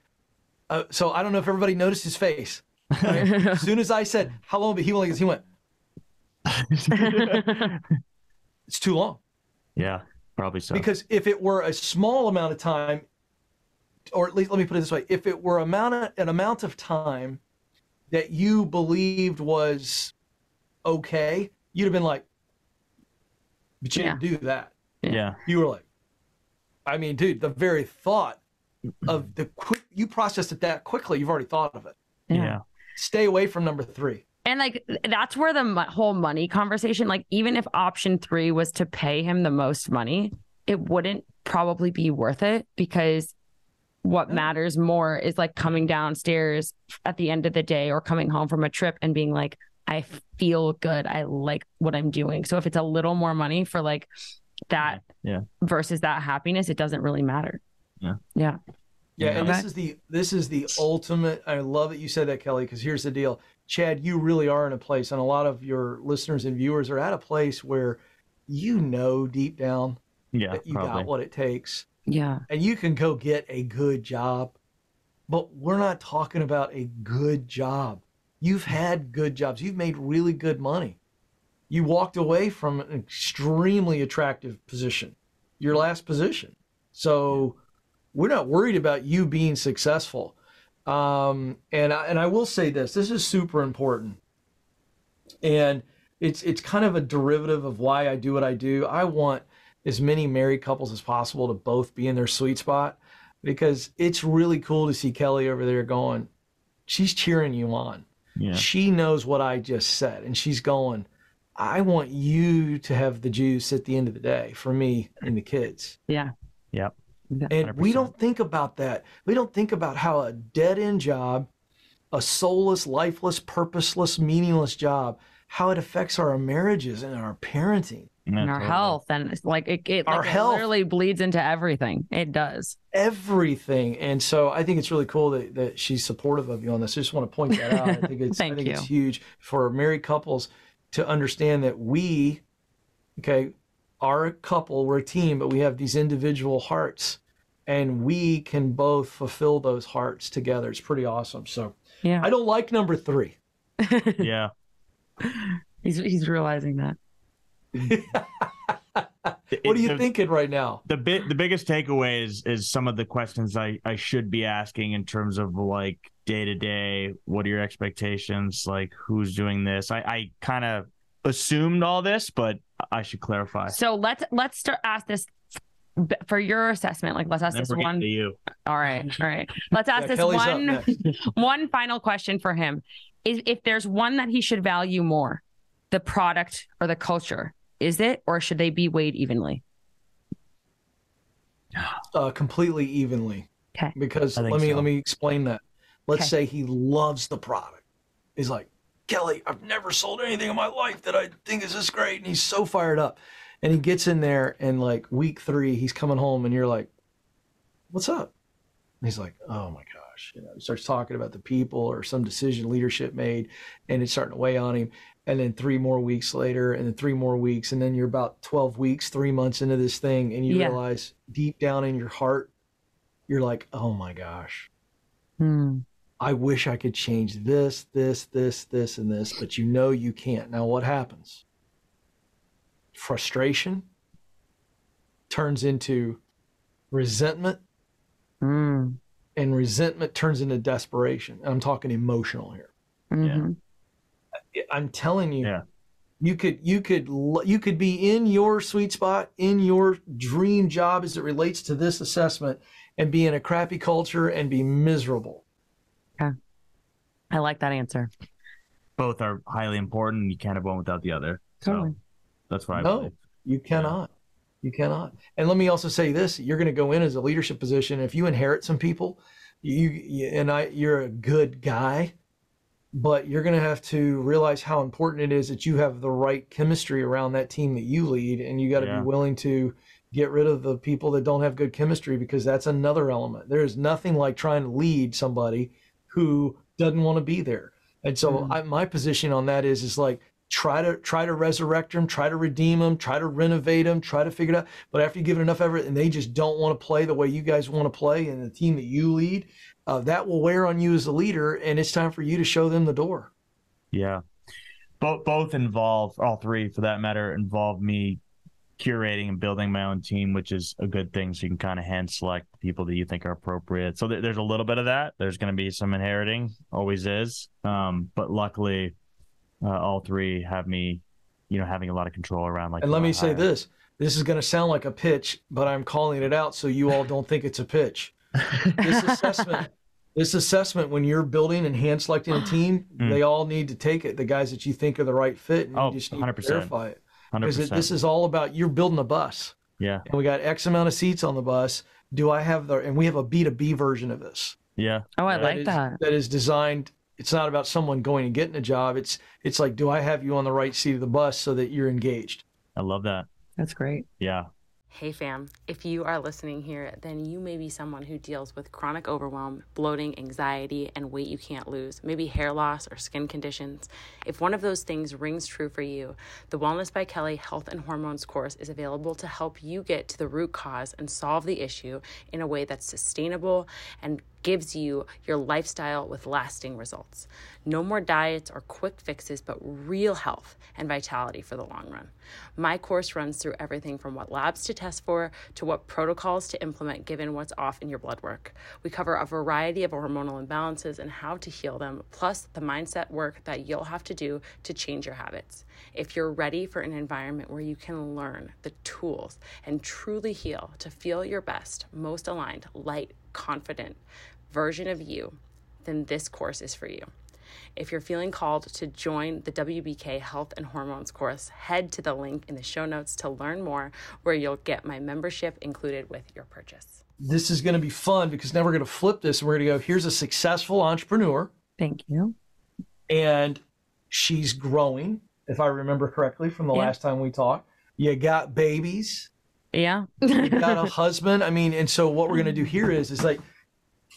A: Uh, so I don't know if everybody noticed his face. right? as soon as I said how long, but he went, he went. It's too long.
C: yeah, probably so.
A: Because if it were a small amount of time, or at least let me put it this way, if it were amount of, an amount of time that you believed was okay, you'd have been like, but you
D: Yeah.
A: didn't do that.
C: yeah,
A: You were like, I mean, dude, the very thought of the quick, you processed it that quickly. You've already thought of it.
C: yeah,
A: Stay away from number three.
D: And like that's where the mo- whole money conversation, like even if option three was to pay him the most money, it wouldn't probably be worth it because what
A: No.
D: matters more is like coming downstairs at the end of the day or coming home from a trip and being like, I feel good. I like what I'm doing. So if it's a little more money for like that mm-hmm.
C: Yeah.
D: versus that happiness, it doesn't really matter.
C: Yeah.
D: Yeah.
A: Yeah, and
D: Okay.
A: this is the this is the ultimate. I love that you said that, Kelly, because here's the deal, Chad. You really are in a place, and a lot of your listeners and viewers are at a place where you know deep down
C: yeah,
A: that you
C: probably.
A: got what it takes,
D: Yeah.
A: and you can go get a good job. But we're not talking about a good job. You've had good jobs. You've made really good money. You walked away from an extremely attractive position, your last position. So we're not worried about you being successful. Um, and I, and I will say this: this is super important, and it's it's kind of a derivative of why I do what I do. I want as many married couples as possible to both be in their sweet spot because it's really cool to see Kelly over there going. She's cheering you on.
C: Yeah,
A: She knows what I just said, and she's going. I want you to have the juice at the end of the day for me and the kids.
D: Yeah.
C: Yep.
A: And we don't think about that. We don't think about how a dead end job, a soulless, lifeless, purposeless, meaningless job, how it affects our marriages and our parenting,
C: Yeah,
D: and our
C: totally.
D: health and it's like it, it,
A: Our
D: like it literally bleeds into everything. It does.
A: everything. And so I think it's really cool that, that she's supportive of you on this. I just want to point that out. I think it's I
D: Thank
A: think it's huge for married couples to understand that we, okay, are a couple, we're a team, but we have these individual hearts and we can both fulfill those hearts together. It's pretty awesome. So
D: Yeah.
A: I don't like number three.
C: Yeah,
D: He's he's realizing that.
A: What are you
C: The-
A: thinking right now?
C: The bit, the biggest takeaway is is some of the questions I I should be asking in terms of like day to day. What are your expectations? Like who's doing this? I I kind of assumed all this, but I should clarify.
D: So let's let's start ask this for your assessment. Like let's ask
C: Then
D: this one.
C: to you.
D: All right, all right. Let's ask
A: Yeah,
D: this
A: Kelly's
D: one one final question for him. Is if there's one that he should value more, the product or the culture, is it or should they be weighed evenly?
A: uh, completely evenly.
D: 'Kay.
A: Because let me
C: so.
A: let me explain that. Let's
D: 'Kay.
A: say he loves the product. He's like, Kelly, I've never sold anything in my life that I think is this great, and he's so fired up. And he gets in there, and like week three, he's coming home, and you're like, "What's up?" And he's like, "Oh my gosh!" You know, he starts talking about the people or some decision leadership made, and it's starting to weigh on him. And then three more weeks later, and then three more weeks, and then you're about 12 weeks, three months into this thing, and you
D: Yeah.
A: realize deep down in your heart, you're like, "Oh my gosh."
D: Hmm.
A: I wish I could change this, this, this, this, and this, but you know you can't. Now, what happens? Frustration turns into resentment,
D: Hmm.
A: and resentment turns into desperation. And I'm talking emotional here.
D: Mhm.
A: I'm telling you,
C: Yeah.
A: you could, you could, you could be in your sweet spot, in your dream job as it relates to this assessment, and be in a crappy culture and be miserable.
D: Okay. I like that answer.
C: Both are highly important. You can't have one without the other.
D: Totally.
C: So that's what I
A: No.
C: believe.
A: You cannot. You cannot. And let me also say this: you're going to go in as a leadership position. If you inherit some people, you, you and I, you're a good guy, but you're going to have to realize how important it is that you have the right chemistry around that team that you lead, and you got to
C: Yeah.
A: be willing to get rid of the people that don't have good chemistry because that's another element. There is nothing like trying to lead somebody who doesn't want to be there. And so
D: Mm.
A: I, my position on that is is like try to try to resurrect them, try to redeem them, try to renovate them, try to figure it out. But after you give it enough effort and they just don't want to play the way you guys want to play and the team that you lead, uh, that will wear on you as a leader, and it's time for you to show them the door.
C: Yeah. Both both involve all three for that matter involve me curating and building my own team, which is a good thing. So you can kind of hand select people that you think are appropriate. So th- there's a little bit of that. There's going to be some inheriting, always is. Um, but luckily, uh, all three have me, you know, having a lot of control around. Like,
A: And let me say this: this is going to sound like a pitch, but I'm calling it out so you all don't think it's a pitch. This assessment, this assessment, when you're building and hand selecting a team,
C: Mm.
A: they all need to take it. The guys that you think are the right fit, and
C: Oh,
A: you just need
C: 100%.
A: to verify it. Because this is all about you're building a bus.
C: Yeah,
A: and we got X amount of seats on the bus. Do I have the, and we have a B2B version of this.
C: yeah,
D: Oh, I
C: That
D: like
A: is-
D: that.
A: That is designed, it's not about someone going and getting a job. It's, it's like, do I have you on the right seat of the bus so that you're engaged?
C: I love that.
D: That's great.
C: Yeah,
B: Hey fam, if you are listening here, then you may be someone who deals with chronic overwhelm, bloating, anxiety, and weight you can't lose, maybe hair loss or skin conditions. If one of those things rings true for you, the Wellness by Kelly Health and Hormones course is available to help you get to the root cause and solve the issue in a way that's sustainable and gives you your lifestyle with lasting results. No more diets or quick fixes, but real health and vitality for the long run. My course runs through everything from what labs to test for to what protocols to implement given what's off in your blood work. We cover a variety of hormonal imbalances and how to heal them, plus the mindset work that you'll have to do to change your habits. If you're ready for an environment where you can learn the tools and truly heal to feel your best, most aligned, light, confident version of you, then this course is for you. If you're feeling called to join the WBK Health and Hormones course, head to the link in the show notes to learn more, where you'll get my membership included with your purchase.
A: This is going to be fun because now we're going to flip this and we're going to go, here's a successful entrepreneur
D: Thank you.
A: and she's growing, if I remember correctly from the
D: Yeah.
A: last time we talked. You got babies,
D: Yeah.
A: you got a husband. I mean, and so what we're going to do here is, is like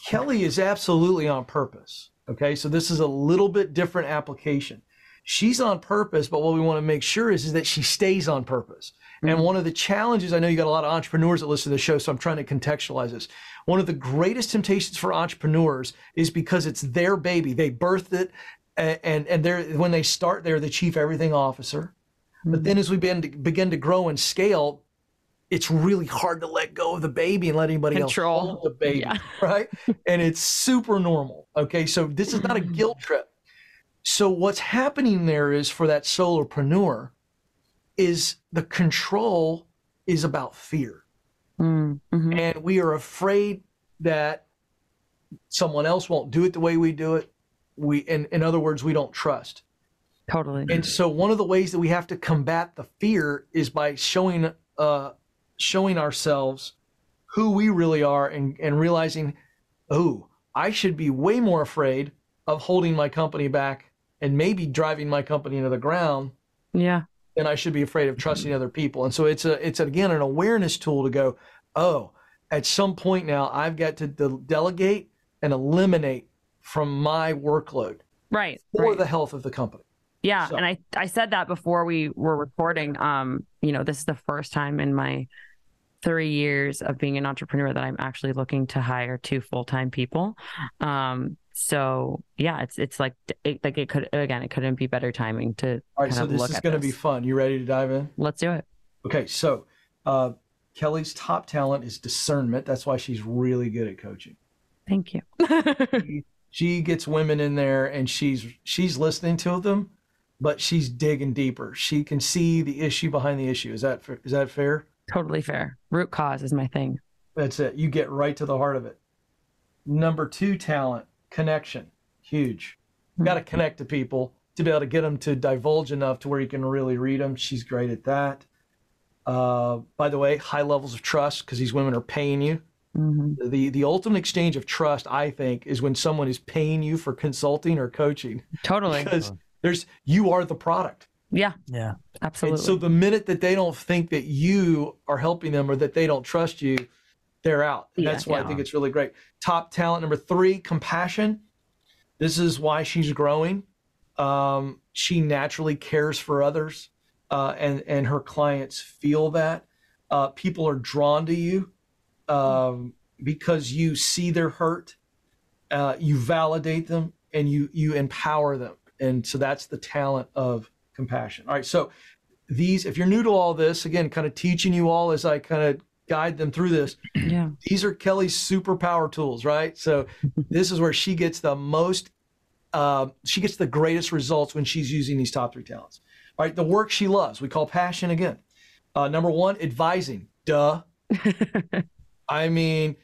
A: Kelly is absolutely on purpose. Okay. So this is a little bit different application. She's on purpose, but what we want to make sure is, is that she stays on purpose. And mm-hmm. one of the challenges, I know you got a lot of entrepreneurs that listen to the show, so I'm trying to contextualize this. One of the greatest temptations for entrepreneurs is because it's their baby. They birthed it, and and they're when they start, they're the chief everything officer. But mm-hmm. then as we begin to, begin to grow and scale, it's really hard to let go of the baby and let anybody
D: Control.
A: else hold the baby,
D: Yeah.
A: right? And it's super normal. Okay, so this is not a guilt trip. So what's happening there is for that solopreneur is the control is about fear.
D: Mm, mhm.
A: And we are afraid that someone else won't do it the way we do it. We in, in other words, we don't trust.
D: Totally.
A: And so one of the ways that we have to combat the fear is by showing uh showing ourselves who we really are and, and realizing, oh, I should be way more afraid of holding my company back and maybe driving my company into the ground
D: yeah.
A: than I should be afraid of trusting other people. And so it's a it's again an awareness tool to go, oh, at some point now I've got to de- delegate and eliminate from my workload
D: Right.
A: for
D: right.
A: the health of the company.
D: Yeah,
A: So-
D: and I I said that before we were recording. Um, you know, this is the first time in my three years of being an entrepreneur that I'm actually looking to hire two full time people. Um, so yeah, it's it's like it, like it could again, it couldn't be better timing to
A: All right, so this is going to be fun. You ready to dive in?
D: Let's do it.
A: Okay, so uh, Kelly's top talent is discernment. That's why she's really good at coaching.
D: Thank you.
A: She, she gets women in there and she's she's listening to them, but she's digging deeper. She can see the issue behind the issue. Is that is that fair?
D: Totally fair. Root cause is my thing.
A: That's it. You get right to the heart of it. Number two talent, connection. Huge. You got to connect to people to be able to get them to divulge enough to where you can really read them. She's great at that. Uh, by the way, high levels of trust because these women are paying you.
D: Mhm.
A: The the ultimate exchange of trust, I think, is when someone is paying you for consulting or coaching
D: Totally.
A: because there's you are the product.
D: Yeah,
C: Yeah.
D: absolutely.
A: And so the minute that they don't think that you are helping them or that they don't trust you, they're out. And
D: Yeah,
A: that's why
D: yeah.
A: I think it's really great. Top talent number three, compassion. This is why she's growing. Um, she naturally cares for others, uh, and and her clients feel that. Uh, people are drawn to you um, because you see their hurt, uh, you validate them, and you you empower them. And so that's the talent of compassion. All right, so these, if you're new to all this, again, kind of teaching you all as I kind of guide them through this
D: yeah.
A: these are Kelly's superpower tools, right? So this is where she gets the most, uh, she gets the greatest results when she's using these top three talents. All right, the work she loves, we call passion again. Uh, number one, advising. Duh. I mean,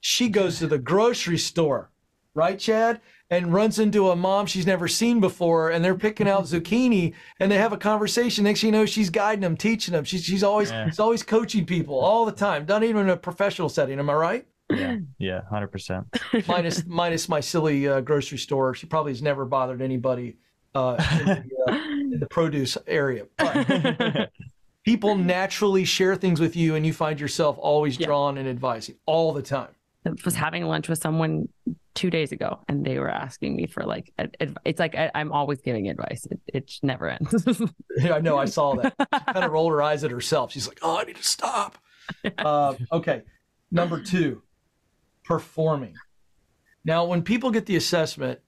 A: she goes to the grocery store, right, Chad? And runs into a mom she's never seen before, and they're picking out zucchini, and they have a conversation. Next thing you know, she's guiding them, teaching them. She's she's always
C: Yeah.
A: she's always coaching people all the time. Not even in a professional setting. Am I right?
C: Yeah. Yeah. Hundred percent.
A: minus minus my silly uh, grocery store. She probably has never bothered anybody uh, in, the, uh, in the produce area. But people naturally share things with you, and you find yourself always
D: Yeah.
A: drawn and advising all the time.
D: I was having lunch with someone two days ago, and they were asking me for like, adv- it's like I, I'm always giving advice. It, it never ends.
A: Yeah, I know. I saw that. She kind of rolled her eyes at herself. She's like, "Oh, I need to stop." Uh, okay, number two, performing. Now, when people get the assessment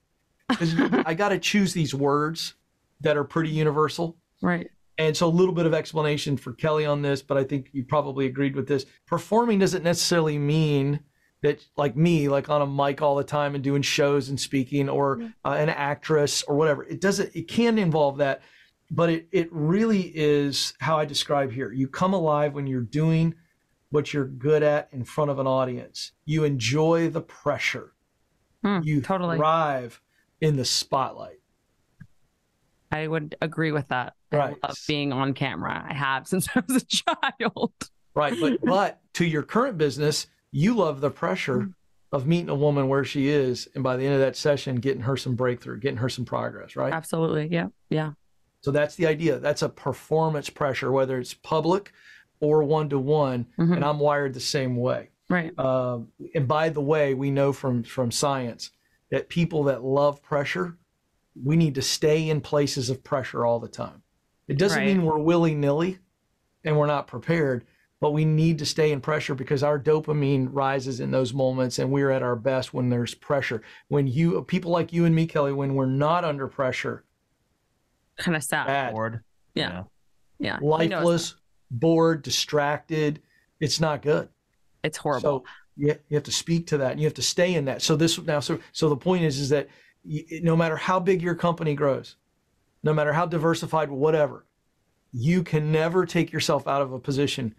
A: I got to choose these words that are pretty universal.
D: right.
A: And so a little bit of explanation for Kelly on this, but I think you probably agreed with this. Performing doesn't necessarily mean that like me, like on a mic all the time and doing shows and speaking or uh, an actress or whatever. It doesn't, it can involve that, but it, it really is how I describe here. You come alive when you're doing what you're good at in front of an audience. You enjoy the pressure.
D: Hmm,
A: You
D: totally.
A: thrive in the spotlight.
D: I would agree with that. I love being on camera. I have since I was a child.
A: Right. But but to your current business, you love the pressure of meeting a woman where she is, and by the end of that session, getting her some breakthrough, getting her some progress, right?
D: Absolutely. Yeah. Yeah.
A: So that's the idea. That's a performance pressure, whether it's public or one to one. And I'm wired the same way.
D: Right.
A: Um, and by the way, we know from from science that people that love pressure, we need to stay in places of pressure all the time. It doesn't
D: Right.
A: mean we're willy nilly and we're not prepared, but we need to stay in pressure because our dopamine rises in those moments, and we're at our best when there's pressure. When you people like you and me, Kelly, when we're not under pressure,
D: Kind of sad.
A: bad,
C: Bored.
D: Yeah. Yeah. I
A: lifeless, bored, distracted, it's not good.
D: It's horrible.
A: So you, you have to speak to that and you have to stay in that. So this now, so, so the point is, is that y no matter how big your company grows, no matter how diversified, whatever, you can never take yourself out of a position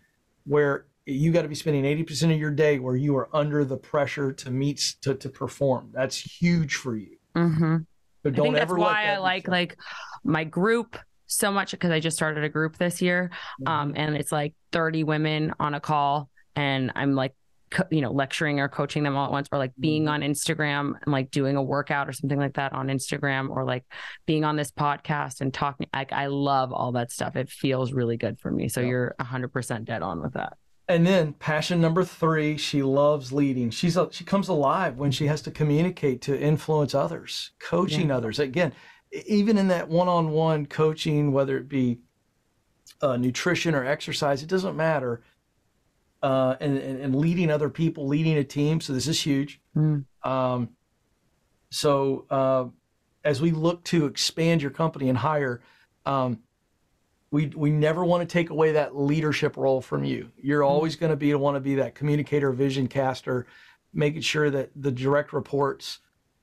A: where you got to be spending 80% of your day where you are under the pressure to meet, to, to perform. That's huge for you.
D: mm-hmm.
A: So don't
D: think that's
A: ever
D: why
A: that
D: I like like my group so much because I just started a group this year.
A: Mm-hmm.
D: Um, and it's like 30 women on a call, and I'm like, co- you know, lecturing or coaching them all at once, or like being
A: Mhm.
D: on Instagram and like doing a workout or something like that on Instagram, or like being on this podcast and talking. Like, I love all that stuff. It feels really good for me. So
A: Yeah.
D: you're 100% dead on with that.
A: And then passion number three, she loves leading. She's a, she comes alive when she has to communicate to influence others, coaching others. Again, even in that one-on-one coaching, whether it be uh, nutrition or exercise, it doesn't matter. Uh, and, and and leading other people, leading a team. So this is huge.
D: Mm.
A: Um, so uh, as we look to expand your company and hire, um, we we never want to take away that leadership role from you. You're always going to be want to be that communicator, vision caster, making sure that the direct reports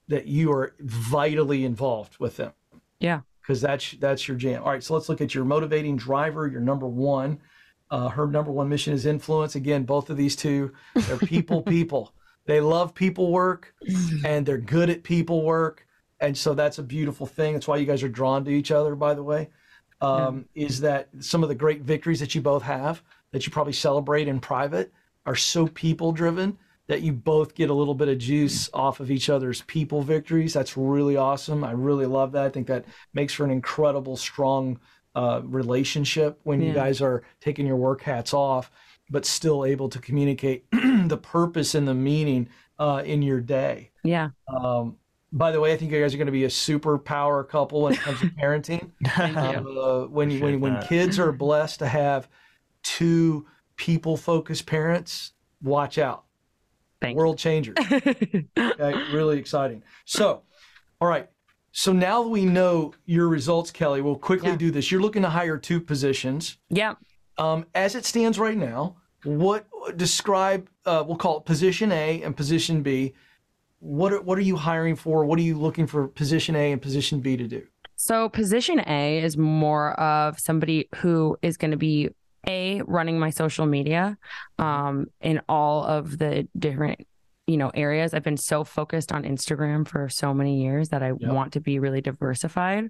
A: that you are vitally involved with them.
D: Yeah.
A: because that's that's your jam. All right, so let's look at your motivating driver. Your number one. Uh, her number one mission is influence. Again, both of these two, they're people, people. They love people work and they're good at people work. and so that's a beautiful thing. That's why you guys are drawn to each other, by the way. Um, Is that some of the great victories that you both have that you probably celebrate in private are so people driven that you both get a little bit of juice off of each other's people victories. That's really awesome. I really love that. I think that makes for an incredible, strong uh, relationship when you guys are taking your work hats off, but still able to communicate the purpose and the meaning uh, in your day.
D: Yeah.
A: Um, by the way, I think you guys are going to be a super power couple when it comes to parenting.
D: Thank.
A: Uh, when you, when when kids are blessed to have two people focused parents, watch out.
D: Thank
A: World changers. Okay, really exciting. So, all right. So now that we know your results, Kelly, we'll quickly
D: Yeah.
A: do this. You're looking to hire two positions.
D: yeah.
A: Um, as it stands right now, what describe? Uh, we'll call it position A and position B. What are, what are you hiring for? What are you looking for position A and position B to do?
D: So position A is more of somebody who is going to be a running my social media um in all of the different you know areas. I've been so focused on instagram for so many years that i
A: Yeah.
D: want to be really diversified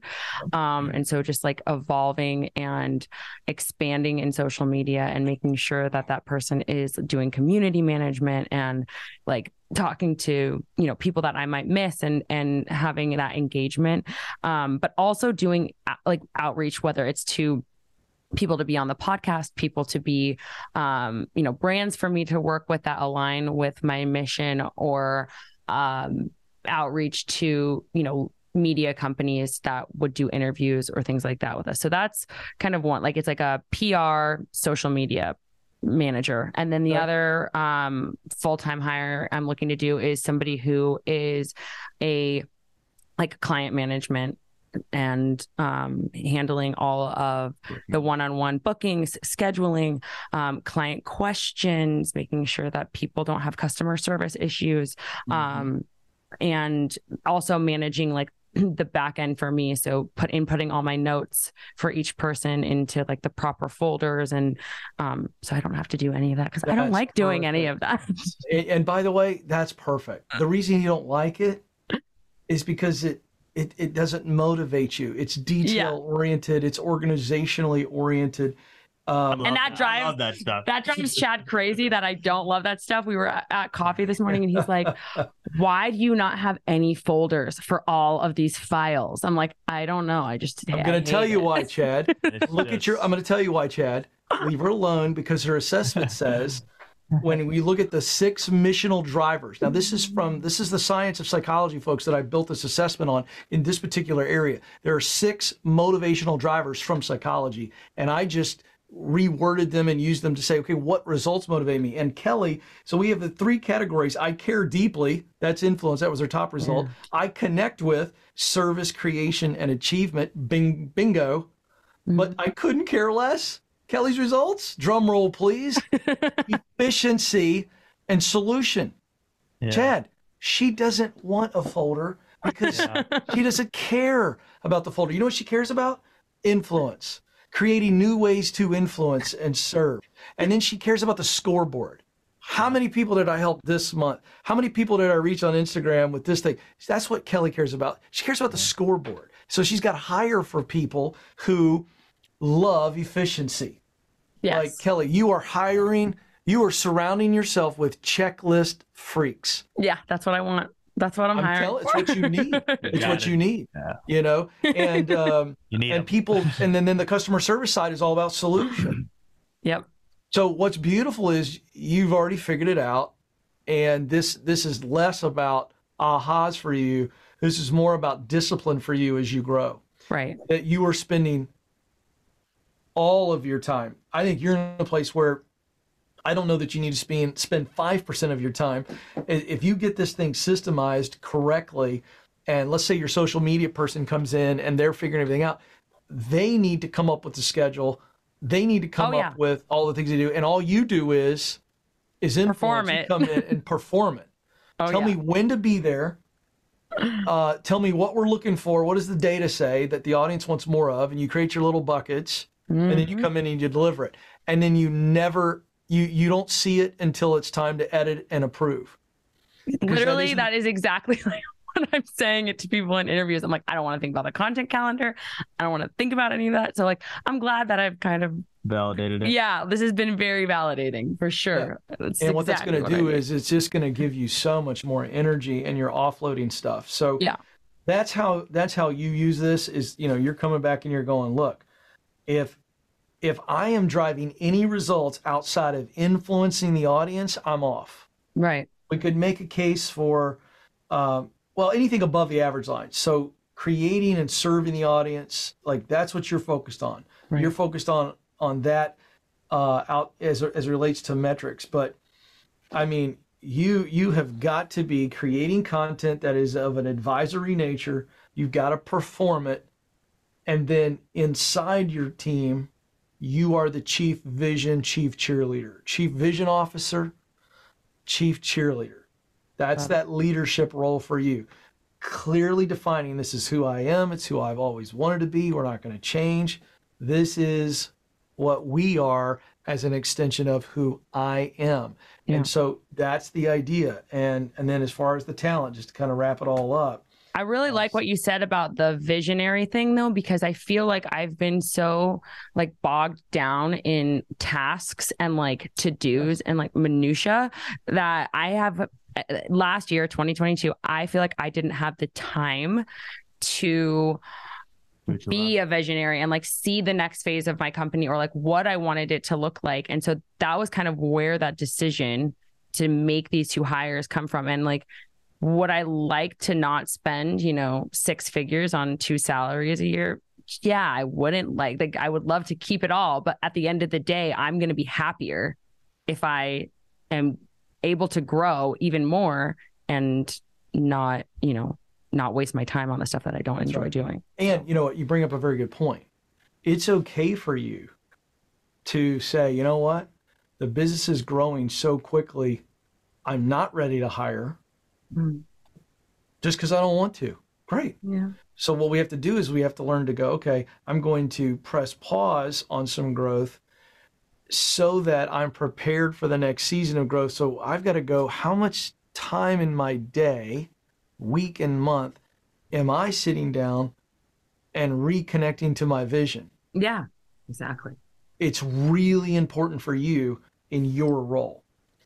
D: um and so just like evolving and expanding in social media and making sure that that person is doing community management and like talking to you know people that i might miss and and having that engagement um but also doing uh, like outreach whether it's to people to be on the podcast people to be um you know brands for me to work with that align with my mission or um outreach to you know media companies that would do interviews or things like that with us. So that's kind of one like it's like a pr social media manager. And then the other um full-time hire i'm looking to do is somebody who is a like client management and um, handling all of the one-on-one bookings, scheduling, um, client questions, making sure that people don't have customer service issues, um, and also managing like the back end for me. So put inputting all my notes for each person into like the proper folders, and um, so I don't have to do any of that because I don't like doing any of that.
A: And, and by the way, that's perfect. The reason you don't like it is because it it, it doesn't motivate you. It's detail oriented. It's organizationally oriented. Um,
D: And that
C: I
D: drives-
C: love that stuff.
D: That drives Chad crazy that I don't love that stuff. We were at, at coffee this morning and he's like, Why do you not have any folders for all of these files? I'm like, I don't know. I just
A: I'm going to tell you
D: it."
A: why, Chad. Look at your. I'm going to tell you why, Chad. Leave her alone because her assessment says when we look at the six missional drivers. Now, this is from this is the science of psychology, folks, that I built this assessment on in this particular area. There are six motivational drivers from psychology, and I just reworded them and used them to say, okay, what results motivate me? And Kelly, so we have the three categories. I care deeply. That's influence. That was her top result. I connect with service, creation, and achievement. Bing, bingo. But mm-hmm. I couldn't care less. Kelly's results, drum roll, please. Efficiency and solution.
C: Yeah.
A: Chad, she doesn't want a folder because she doesn't care about the folder. You know what she cares about? Influence, creating new ways to influence and serve. And then she cares about the scoreboard. How many people did I help this month? How many people did I reach on Instagram with this thing? That's what Kelly cares about. She cares about the scoreboard. So she's got hire for people who love efficiency.
D: Yes.
A: Like Kelly, you are hiring, you are surrounding yourself with checklist freaks.
D: yeah, that's what I want. That's what I'm,
A: I'm
D: hiring.
A: telling it's what you need. It's what
C: it.
A: you need.
C: Yeah.
A: You know, and um,
C: You need
A: and
C: 'em.
A: people, and then then the customer service side is all about solution.
D: yep.
A: So what's beautiful is you've already figured it out, and this this is less about ahas for you. This is more about discipline for you as you grow.
D: Right.
A: That you are spending all of your time. I think you're in a place where I don't know that you need to spend spend five percent of your time. If you get this thing systemized correctly, and let's say your social media person comes in and they're figuring everything out, they need to come up with the schedule. They need to come
D: Oh,
A: up
D: yeah.
A: with all the things they do, and all you do is is.
D: Perform it.
A: come in and perform it.
D: Oh,
A: tell
D: yeah.
A: me when to be there. Uh, tell me what we're looking for. What does the data say that the audience wants more of? And you create your little buckets, and then you
D: Mhm.
A: come in and you deliver it. And then you never you you don't see it until it's time to edit and approve.
D: Literally,
A: isn't-
D: that is exactly like when I'm saying it to people in interviews, I'm like, I don't want to think about the content calendar. I don't want to think about any of that. So like, I'm glad that I've kind of
C: Validated it.
D: yeah, this has been very validating for sure. That's
A: and what that's
D: exactly
A: going to
D: what I
A: do is it's just going to give you so much more energy and you're offloading stuff so
D: Yeah.
A: that's how that's how you use this is you know you're coming back and you're going look if if i am driving any results outside of influencing the audience i'm off.
D: Right.
A: we could make a case for um, well anything above the average line. So creating and serving the audience like that's what you're focused on.
D: Right.
A: you're focused on on that uh, out as as it relates to metrics. But i mean you you have got to be creating content that is of an advisory nature. You've got to perform it. And then inside your team you are the chief vision chief cheerleader. Chief vision officer chief cheerleader. That's that leadership role for you. Clearly defining this is who i am. It's who i've always wanted to be. We're not going to change. This is what we are as an extension of who i am.
D: Yeah.
A: and so that's the idea. And and then as far as the talent just to kind of wrap it all up
D: I really like what you said about the visionary thing though, because I feel like I've been so like bogged down in tasks and like to dos and like minutia that I have uh, last year, 2022, I feel like I didn't have the time to be a visionary and like see the next phase of my company or like what I wanted it to look like. And so that was kind of where that decision to make these two hires come from. And like, would I like to not spend, you know, six figures on two salaries a year? Yeah, I wouldn't like, like, I would love to keep it all. But at the end of the day, I'm going to be happier if I am able to grow even more and not, you know, not waste my time on the stuff that I don't
A: That's
D: enjoy
A: right.
D: doing.
A: And you know what? You bring up a very good point. It's okay for you to say, you know what? The business is growing so quickly. I'm not ready to hire
D: Mm.
A: just because I don't want to. Great.
D: Yeah.
A: So what we have to do is we have to learn to go, okay, I'm going to press pause on some growth so that I'm prepared for the next season of growth. So I've got to go, how much time in my day, week and month am I sitting down and reconnecting to my vision?
D: Yeah, exactly.
A: It's really important for you in your role.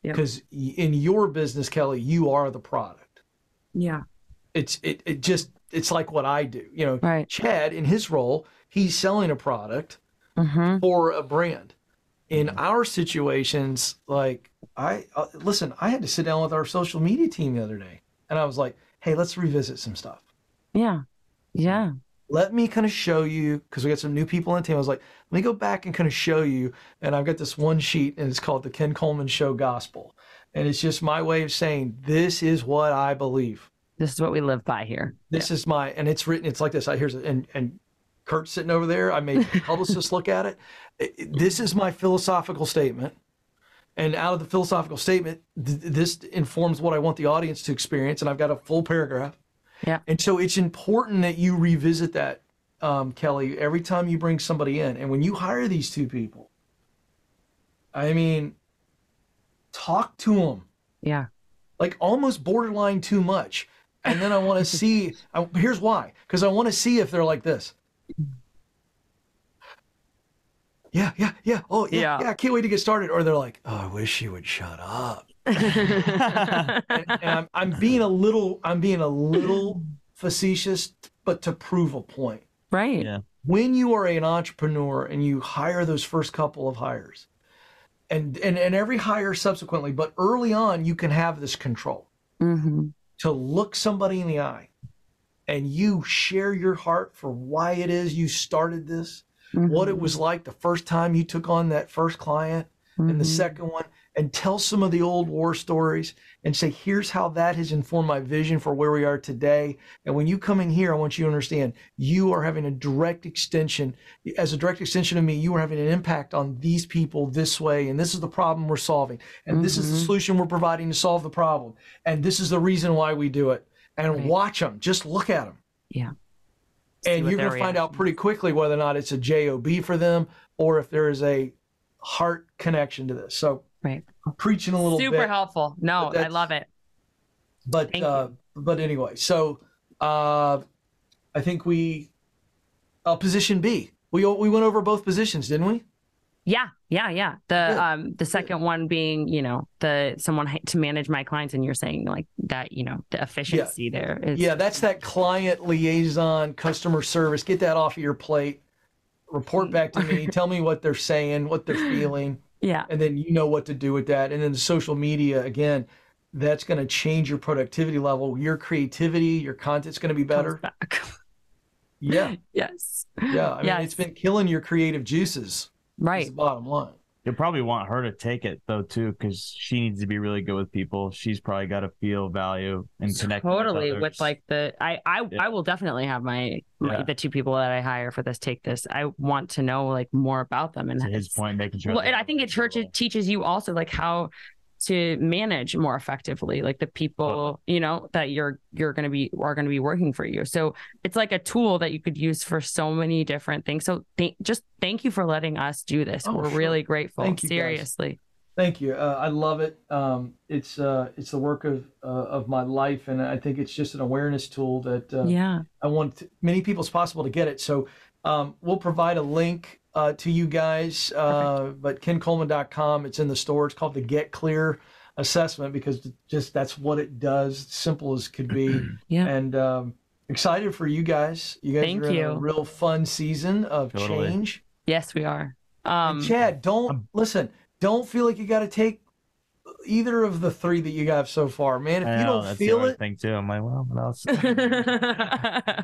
D: Yep.
A: Because in your business, Kelly, you are the product.
D: Yeah.
A: It's it, it just it's like what I do. You know,
D: Right.
A: Chad in his role, he's selling a product
D: Mm-hmm.
A: for a brand. In our situations, like I uh, listen, I had to sit down with our social media team the other day, and I was like, "Hey, let's revisit some stuff.
D: Yeah. Yeah.
A: Let me kind of show you because we got some new people on the team. I was like, let me go back and kind of show you. And I've got this one sheet, and it's called the Ken Coleman Show Gospel, and it's just my way of saying this is what I believe.
D: This is what we live by here.
A: This is my, and it's written. It's like this. I here's and and Kurt's sitting over there. I made publicists look at it- This is my philosophical statement, and out of the philosophical statement, th- this informs what I want the audience to experience. And I've got a full paragraph.
D: Yeah.
A: And so it's important that you revisit that, um, Kelly, every time you bring somebody in, and when you hire these two people. I mean, talk to them
D: Yeah.
A: like almost borderline too much. And then I want to see. I, here's why: because I want to see if they're like this. Yeah, yeah, yeah. Oh, yeah,
D: Yeah.
A: yeah. I can't wait to get started. Or they're like, oh, I wish you would shut up. And, and I'm, I'm being a little, I'm being a little facetious, but to prove a point.
D: right.
C: Yeah.
A: When you are an entrepreneur and you hire those first couple of hires, and and and every hire subsequently, but early on, you can have this control
D: Mm-hmm.
A: to look somebody in the eye and you share your heart for why it is you started this, what it mm-hmm. was like the first time you took on that first client and the mm-hmm. second one, and tell some of the old war stories and say, here's how that has informed my vision for where we are today. And when you come in here, I want you to understand you are having a direct extension. As a direct extension of me, you are having an impact on these people this way. And this is the problem we're solving. And this is the solution we're providing to solve the problem. And this is the reason why we do it. And
D: Right.
A: watch them, just look at them.
D: Yeah. See
A: And you're going to find out pretty quickly whether or not it's a job for them or if there is a heart connection to this. So
D: Right.
A: I'm preaching a little bit.
D: Super
A: bit.
D: helpful. No, I love it.
A: but
D: Thank you.
A: uh, but anyway, so uh, I think we uh, position B. We we went over both positions, didn't we?
D: Yeah, yeah, yeah. The
A: Good.
D: um the second one being, you know, the someone to manage my clients, and you're saying like that, you know, the efficiency there is
A: Yeah, that's that client liaison, customer service. Get that off of your plate. Report back to me. tell me what they're saying, what they're feeling,
D: yeah,
A: and then you know what to do with that. And then the social media again, that's going to change your productivity level, your creativity, your content's going to be better.
D: back.
A: Yeah,
D: yes,
A: yeah. I mean,
D: Yes.
A: it's been killing your creative juices.
D: right.
A: the bottom line.
C: You'll probably want her to take it though too, because she needs to be really good with people. She's probably got to feel value and connect.
D: Totally
C: with,
D: with like the I I
C: Yeah.
D: I will definitely have my, my
C: Yeah.
D: the two people that I hire for this take this. I want to know like more about them and
C: to his point, making sure.
D: Well, and I think it
C: they're
D: teaches teaches you also like how to manage more effectively, like the people you know that you're you're going to be are going to be working for you. So it's like a tool that you could use for so many different things. So th- just thank you for letting us do this.
A: Oh,
D: We're
A: sure.
D: really grateful.
A: Thank you, guys.
D: Seriously.
A: Thank you. Uh, I love it. Um, it's uh, it's the work of uh, of my life, and I think it's just an awareness tool that uh,
D: yeah.
A: I want many people as possible to get it. So um, we'll provide a link uh, to you guys, uh, but kencoleman.com. It's in the store. It's called the Get Clear Assessment because just that's what it does. Simple as could be.
D: Yeah.
A: And um, excited for you guys. You guys
D: Thank
A: are in a
D: you.
A: real fun season of
C: Totally.
A: change.
D: Yes, we are.
A: And
D: Um
A: Chad, don't listen. Don't feel like you got to take either of the three that you have so far, man. If
C: I
A: you
C: know,
A: don't
C: that's the
A: feel
C: only
A: it,
C: thing too. I'm like, well, what else?
D: yeah.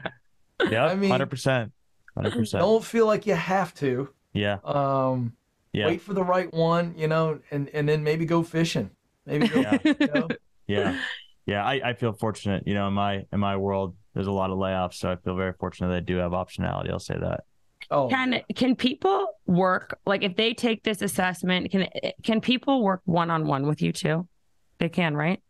C: yeah,
A: I mean-
C: hundred percent, hundred percent.
A: don't feel like you have to.
C: Yeah,
A: Um,
C: yeah,
A: Wait for the right one, you know, and and then maybe go fishing. Maybe go,
C: Yeah.
A: you know?
C: yeah, yeah. I, I feel fortunate. You know, in my in my world, there's a lot of layoffs, so I feel very fortunate that I do have optionality. I'll say that.
A: Oh,
D: Can can people work like if they take this assessment? Can can people work one on one with you too? They can, right?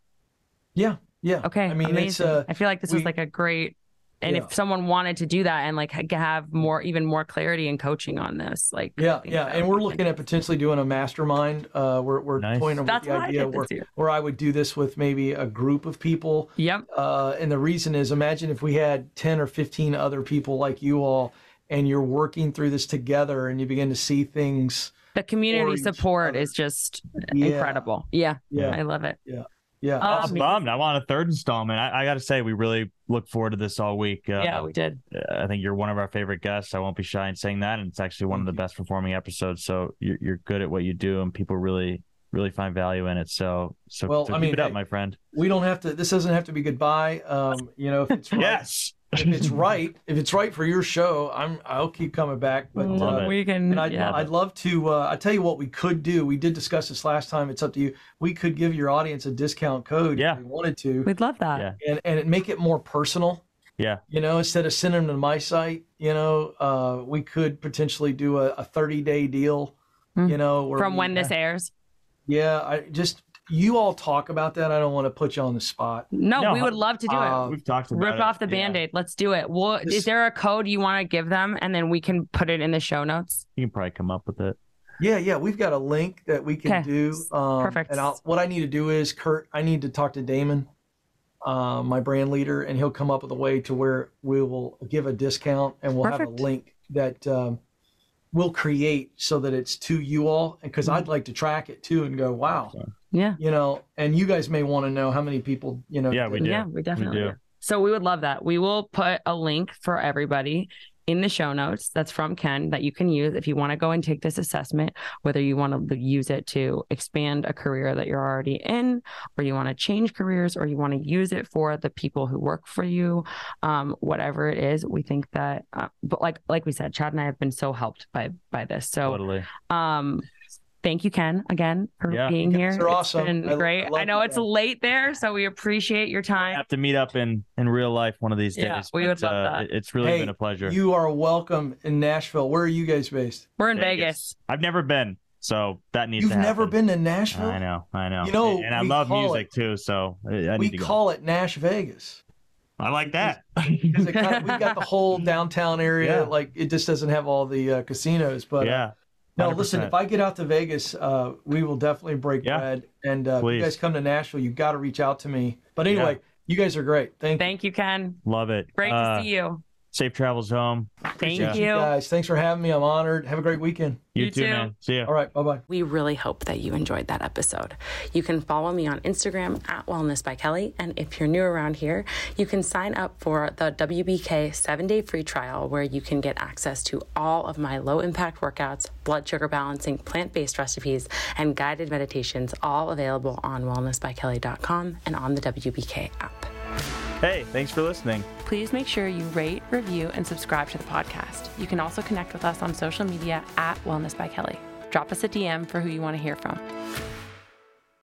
A: yeah, yeah.
D: Okay.
A: I mean,
D: amazing.
A: it's uh,
D: I feel like this
A: we-
D: was like a great. And
A: Yeah.
D: if someone wanted to do that and like have more, even more clarity and coaching on this, like
A: yeah, yeah. And we're looking at potentially doing a mastermind. Uh, we're we're
C: Nice.
A: toying with
D: That's
A: the
D: what I
A: idea
D: did
A: where, where I would do this with maybe a group of people.
D: Yep.
A: Uh, and the reason is, imagine if we had ten or fifteen other people like you all, and you're working through this together, and you begin to see things.
D: The community support
A: other.
D: is just
A: Yeah,
D: incredible. Yeah.
A: Yeah,
D: I love it.
A: yeah.
D: Oh,
C: I was
D: Amazing.
C: bummed. I want a third installment. I, I got to say, we really look forward to this all week. Uh,
D: yeah, we did.
C: I think you're one of our favorite guests. I won't be shy in saying that, and it's actually one of the best performing episodes. So you're, you're good at what you do, and people really, really find value in it. So, so,
A: Well,
C: so
A: I
C: keep
A: mean,
C: it up,
A: hey,
C: my friend.
A: we don't have to. This doesn't have to be goodbye. Um, you know, if it's right,
C: Yes.
A: If it's right, if it's right for your show, I'm I'll keep coming back. But uh,
D: we can.
A: and I'd,
D: yeah.
A: I'd love to. Uh, I tell you what, we could do. We did discuss this last time. It's up to you. We could give your audience a discount code
C: Yeah.
A: if we wanted to,
D: We'd love that.
C: Yeah.
A: and and make it more personal.
C: Yeah.
A: You know, instead of sending them to my site, you know, uh, we could potentially do a, a 30 day deal.
D: Hmm.
A: You know, where
D: From
A: we-
D: when this airs.
A: Yeah, I just you all talk about that. I don't want to put you on the spot.
D: No,
C: No,
D: we would love to do it.
A: uh,
C: We've talked about
D: Rip
C: it.
D: off the
C: Yeah.
D: band-aid. Let's do it. Well,
A: This-
D: is there a code you want to give them and then we can put it in the show notes?
C: You can probably come up with it.
A: Yeah, yeah, we've got a link that we can
D: Okay.
A: do. Um,
D: Perfect.
A: And I'll, what I need to do is, Kurt, I need to talk to Damon, uh, my brand leader, and he'll come up with a way to where we will give a discount and we'll have a link that um, we'll create so that it's to you all. And because
D: Mm-hmm.
A: I'd like to track it too and go, wow,
D: Yeah.
A: you know, and you guys may want to know how many people, you know,
C: Yeah, we
A: did-
C: do.
D: Yeah, we definitely
C: do.
D: do. So we would love that. We will put a link for everybody in the show notes that's from Ken that you can use if you want to go and take this assessment, whether you want to use it to expand a career that you're already in, or you want to change careers, or you want to use it for the people who work for you, um, whatever it is. We think that, uh, but like like we said, Chad and I have been so helped by by this. So
C: Totally.
D: um, thank you, Ken, again for
C: Yeah.
D: being
A: You
D: here.
A: guys are
D: It's
A: awesome.
D: been
A: I- I
D: great.
A: love
D: I know
A: you
D: it's
A: guys.
D: late there, so we appreciate your
C: I
D: time.
C: have to meet up in in real life one of these days.
D: Yeah, we would love
C: uh,
D: that.
C: It's really
A: Hey,
C: been a pleasure.
A: You are welcome in Nashville. Where are you guys based?
D: We're in Vegas.
C: I've never been, so that needs to be
A: You've
C: to
A: never been to Nashville?
C: I know, I know.
A: You know,
C: and, and I love
A: call
C: music too, so I, I
A: we
C: need to
A: call it Nash Vegas.
C: I like that.
A: Because it kind of, we've got the whole downtown area.
C: Yeah.
A: Like it just doesn't have all the uh, casinos, but uh,
C: yeah,
A: No, listen, if I get out to Vegas, uh, we will definitely break
C: Yeah.
A: bread. And uh, if you guys come to Nashville, you've got to reach out to me. But anyway, you guys are great. Thank,
D: Thank you, Ken.
C: Love it.
D: Great
C: Uh,
D: to see you.
C: Safe travels home.
D: Thank
C: yeah.
A: you
D: you.
A: guys. Thanks for having me. I'm honored. Have a great weekend.
C: You,
D: You
C: too,
D: too.
C: man. See ya.
A: All right. Bye bye.
B: We really hope that you enjoyed that episode. You can follow me on Instagram at Wellness by Kelly. And if you're new around here, you can sign up for the WBK seven day free trial where you can get access to all of my low impact workouts, blood sugar balancing, plant based recipes, and guided meditations, all available on wellnessbykelly.com and on the WBK app.
C: Hey, thanks for listening.
B: Please make sure you rate, review, and subscribe to the podcast. You can also connect with us on social media at Wellness by Kelly. Drop us a DM for who you want to hear from.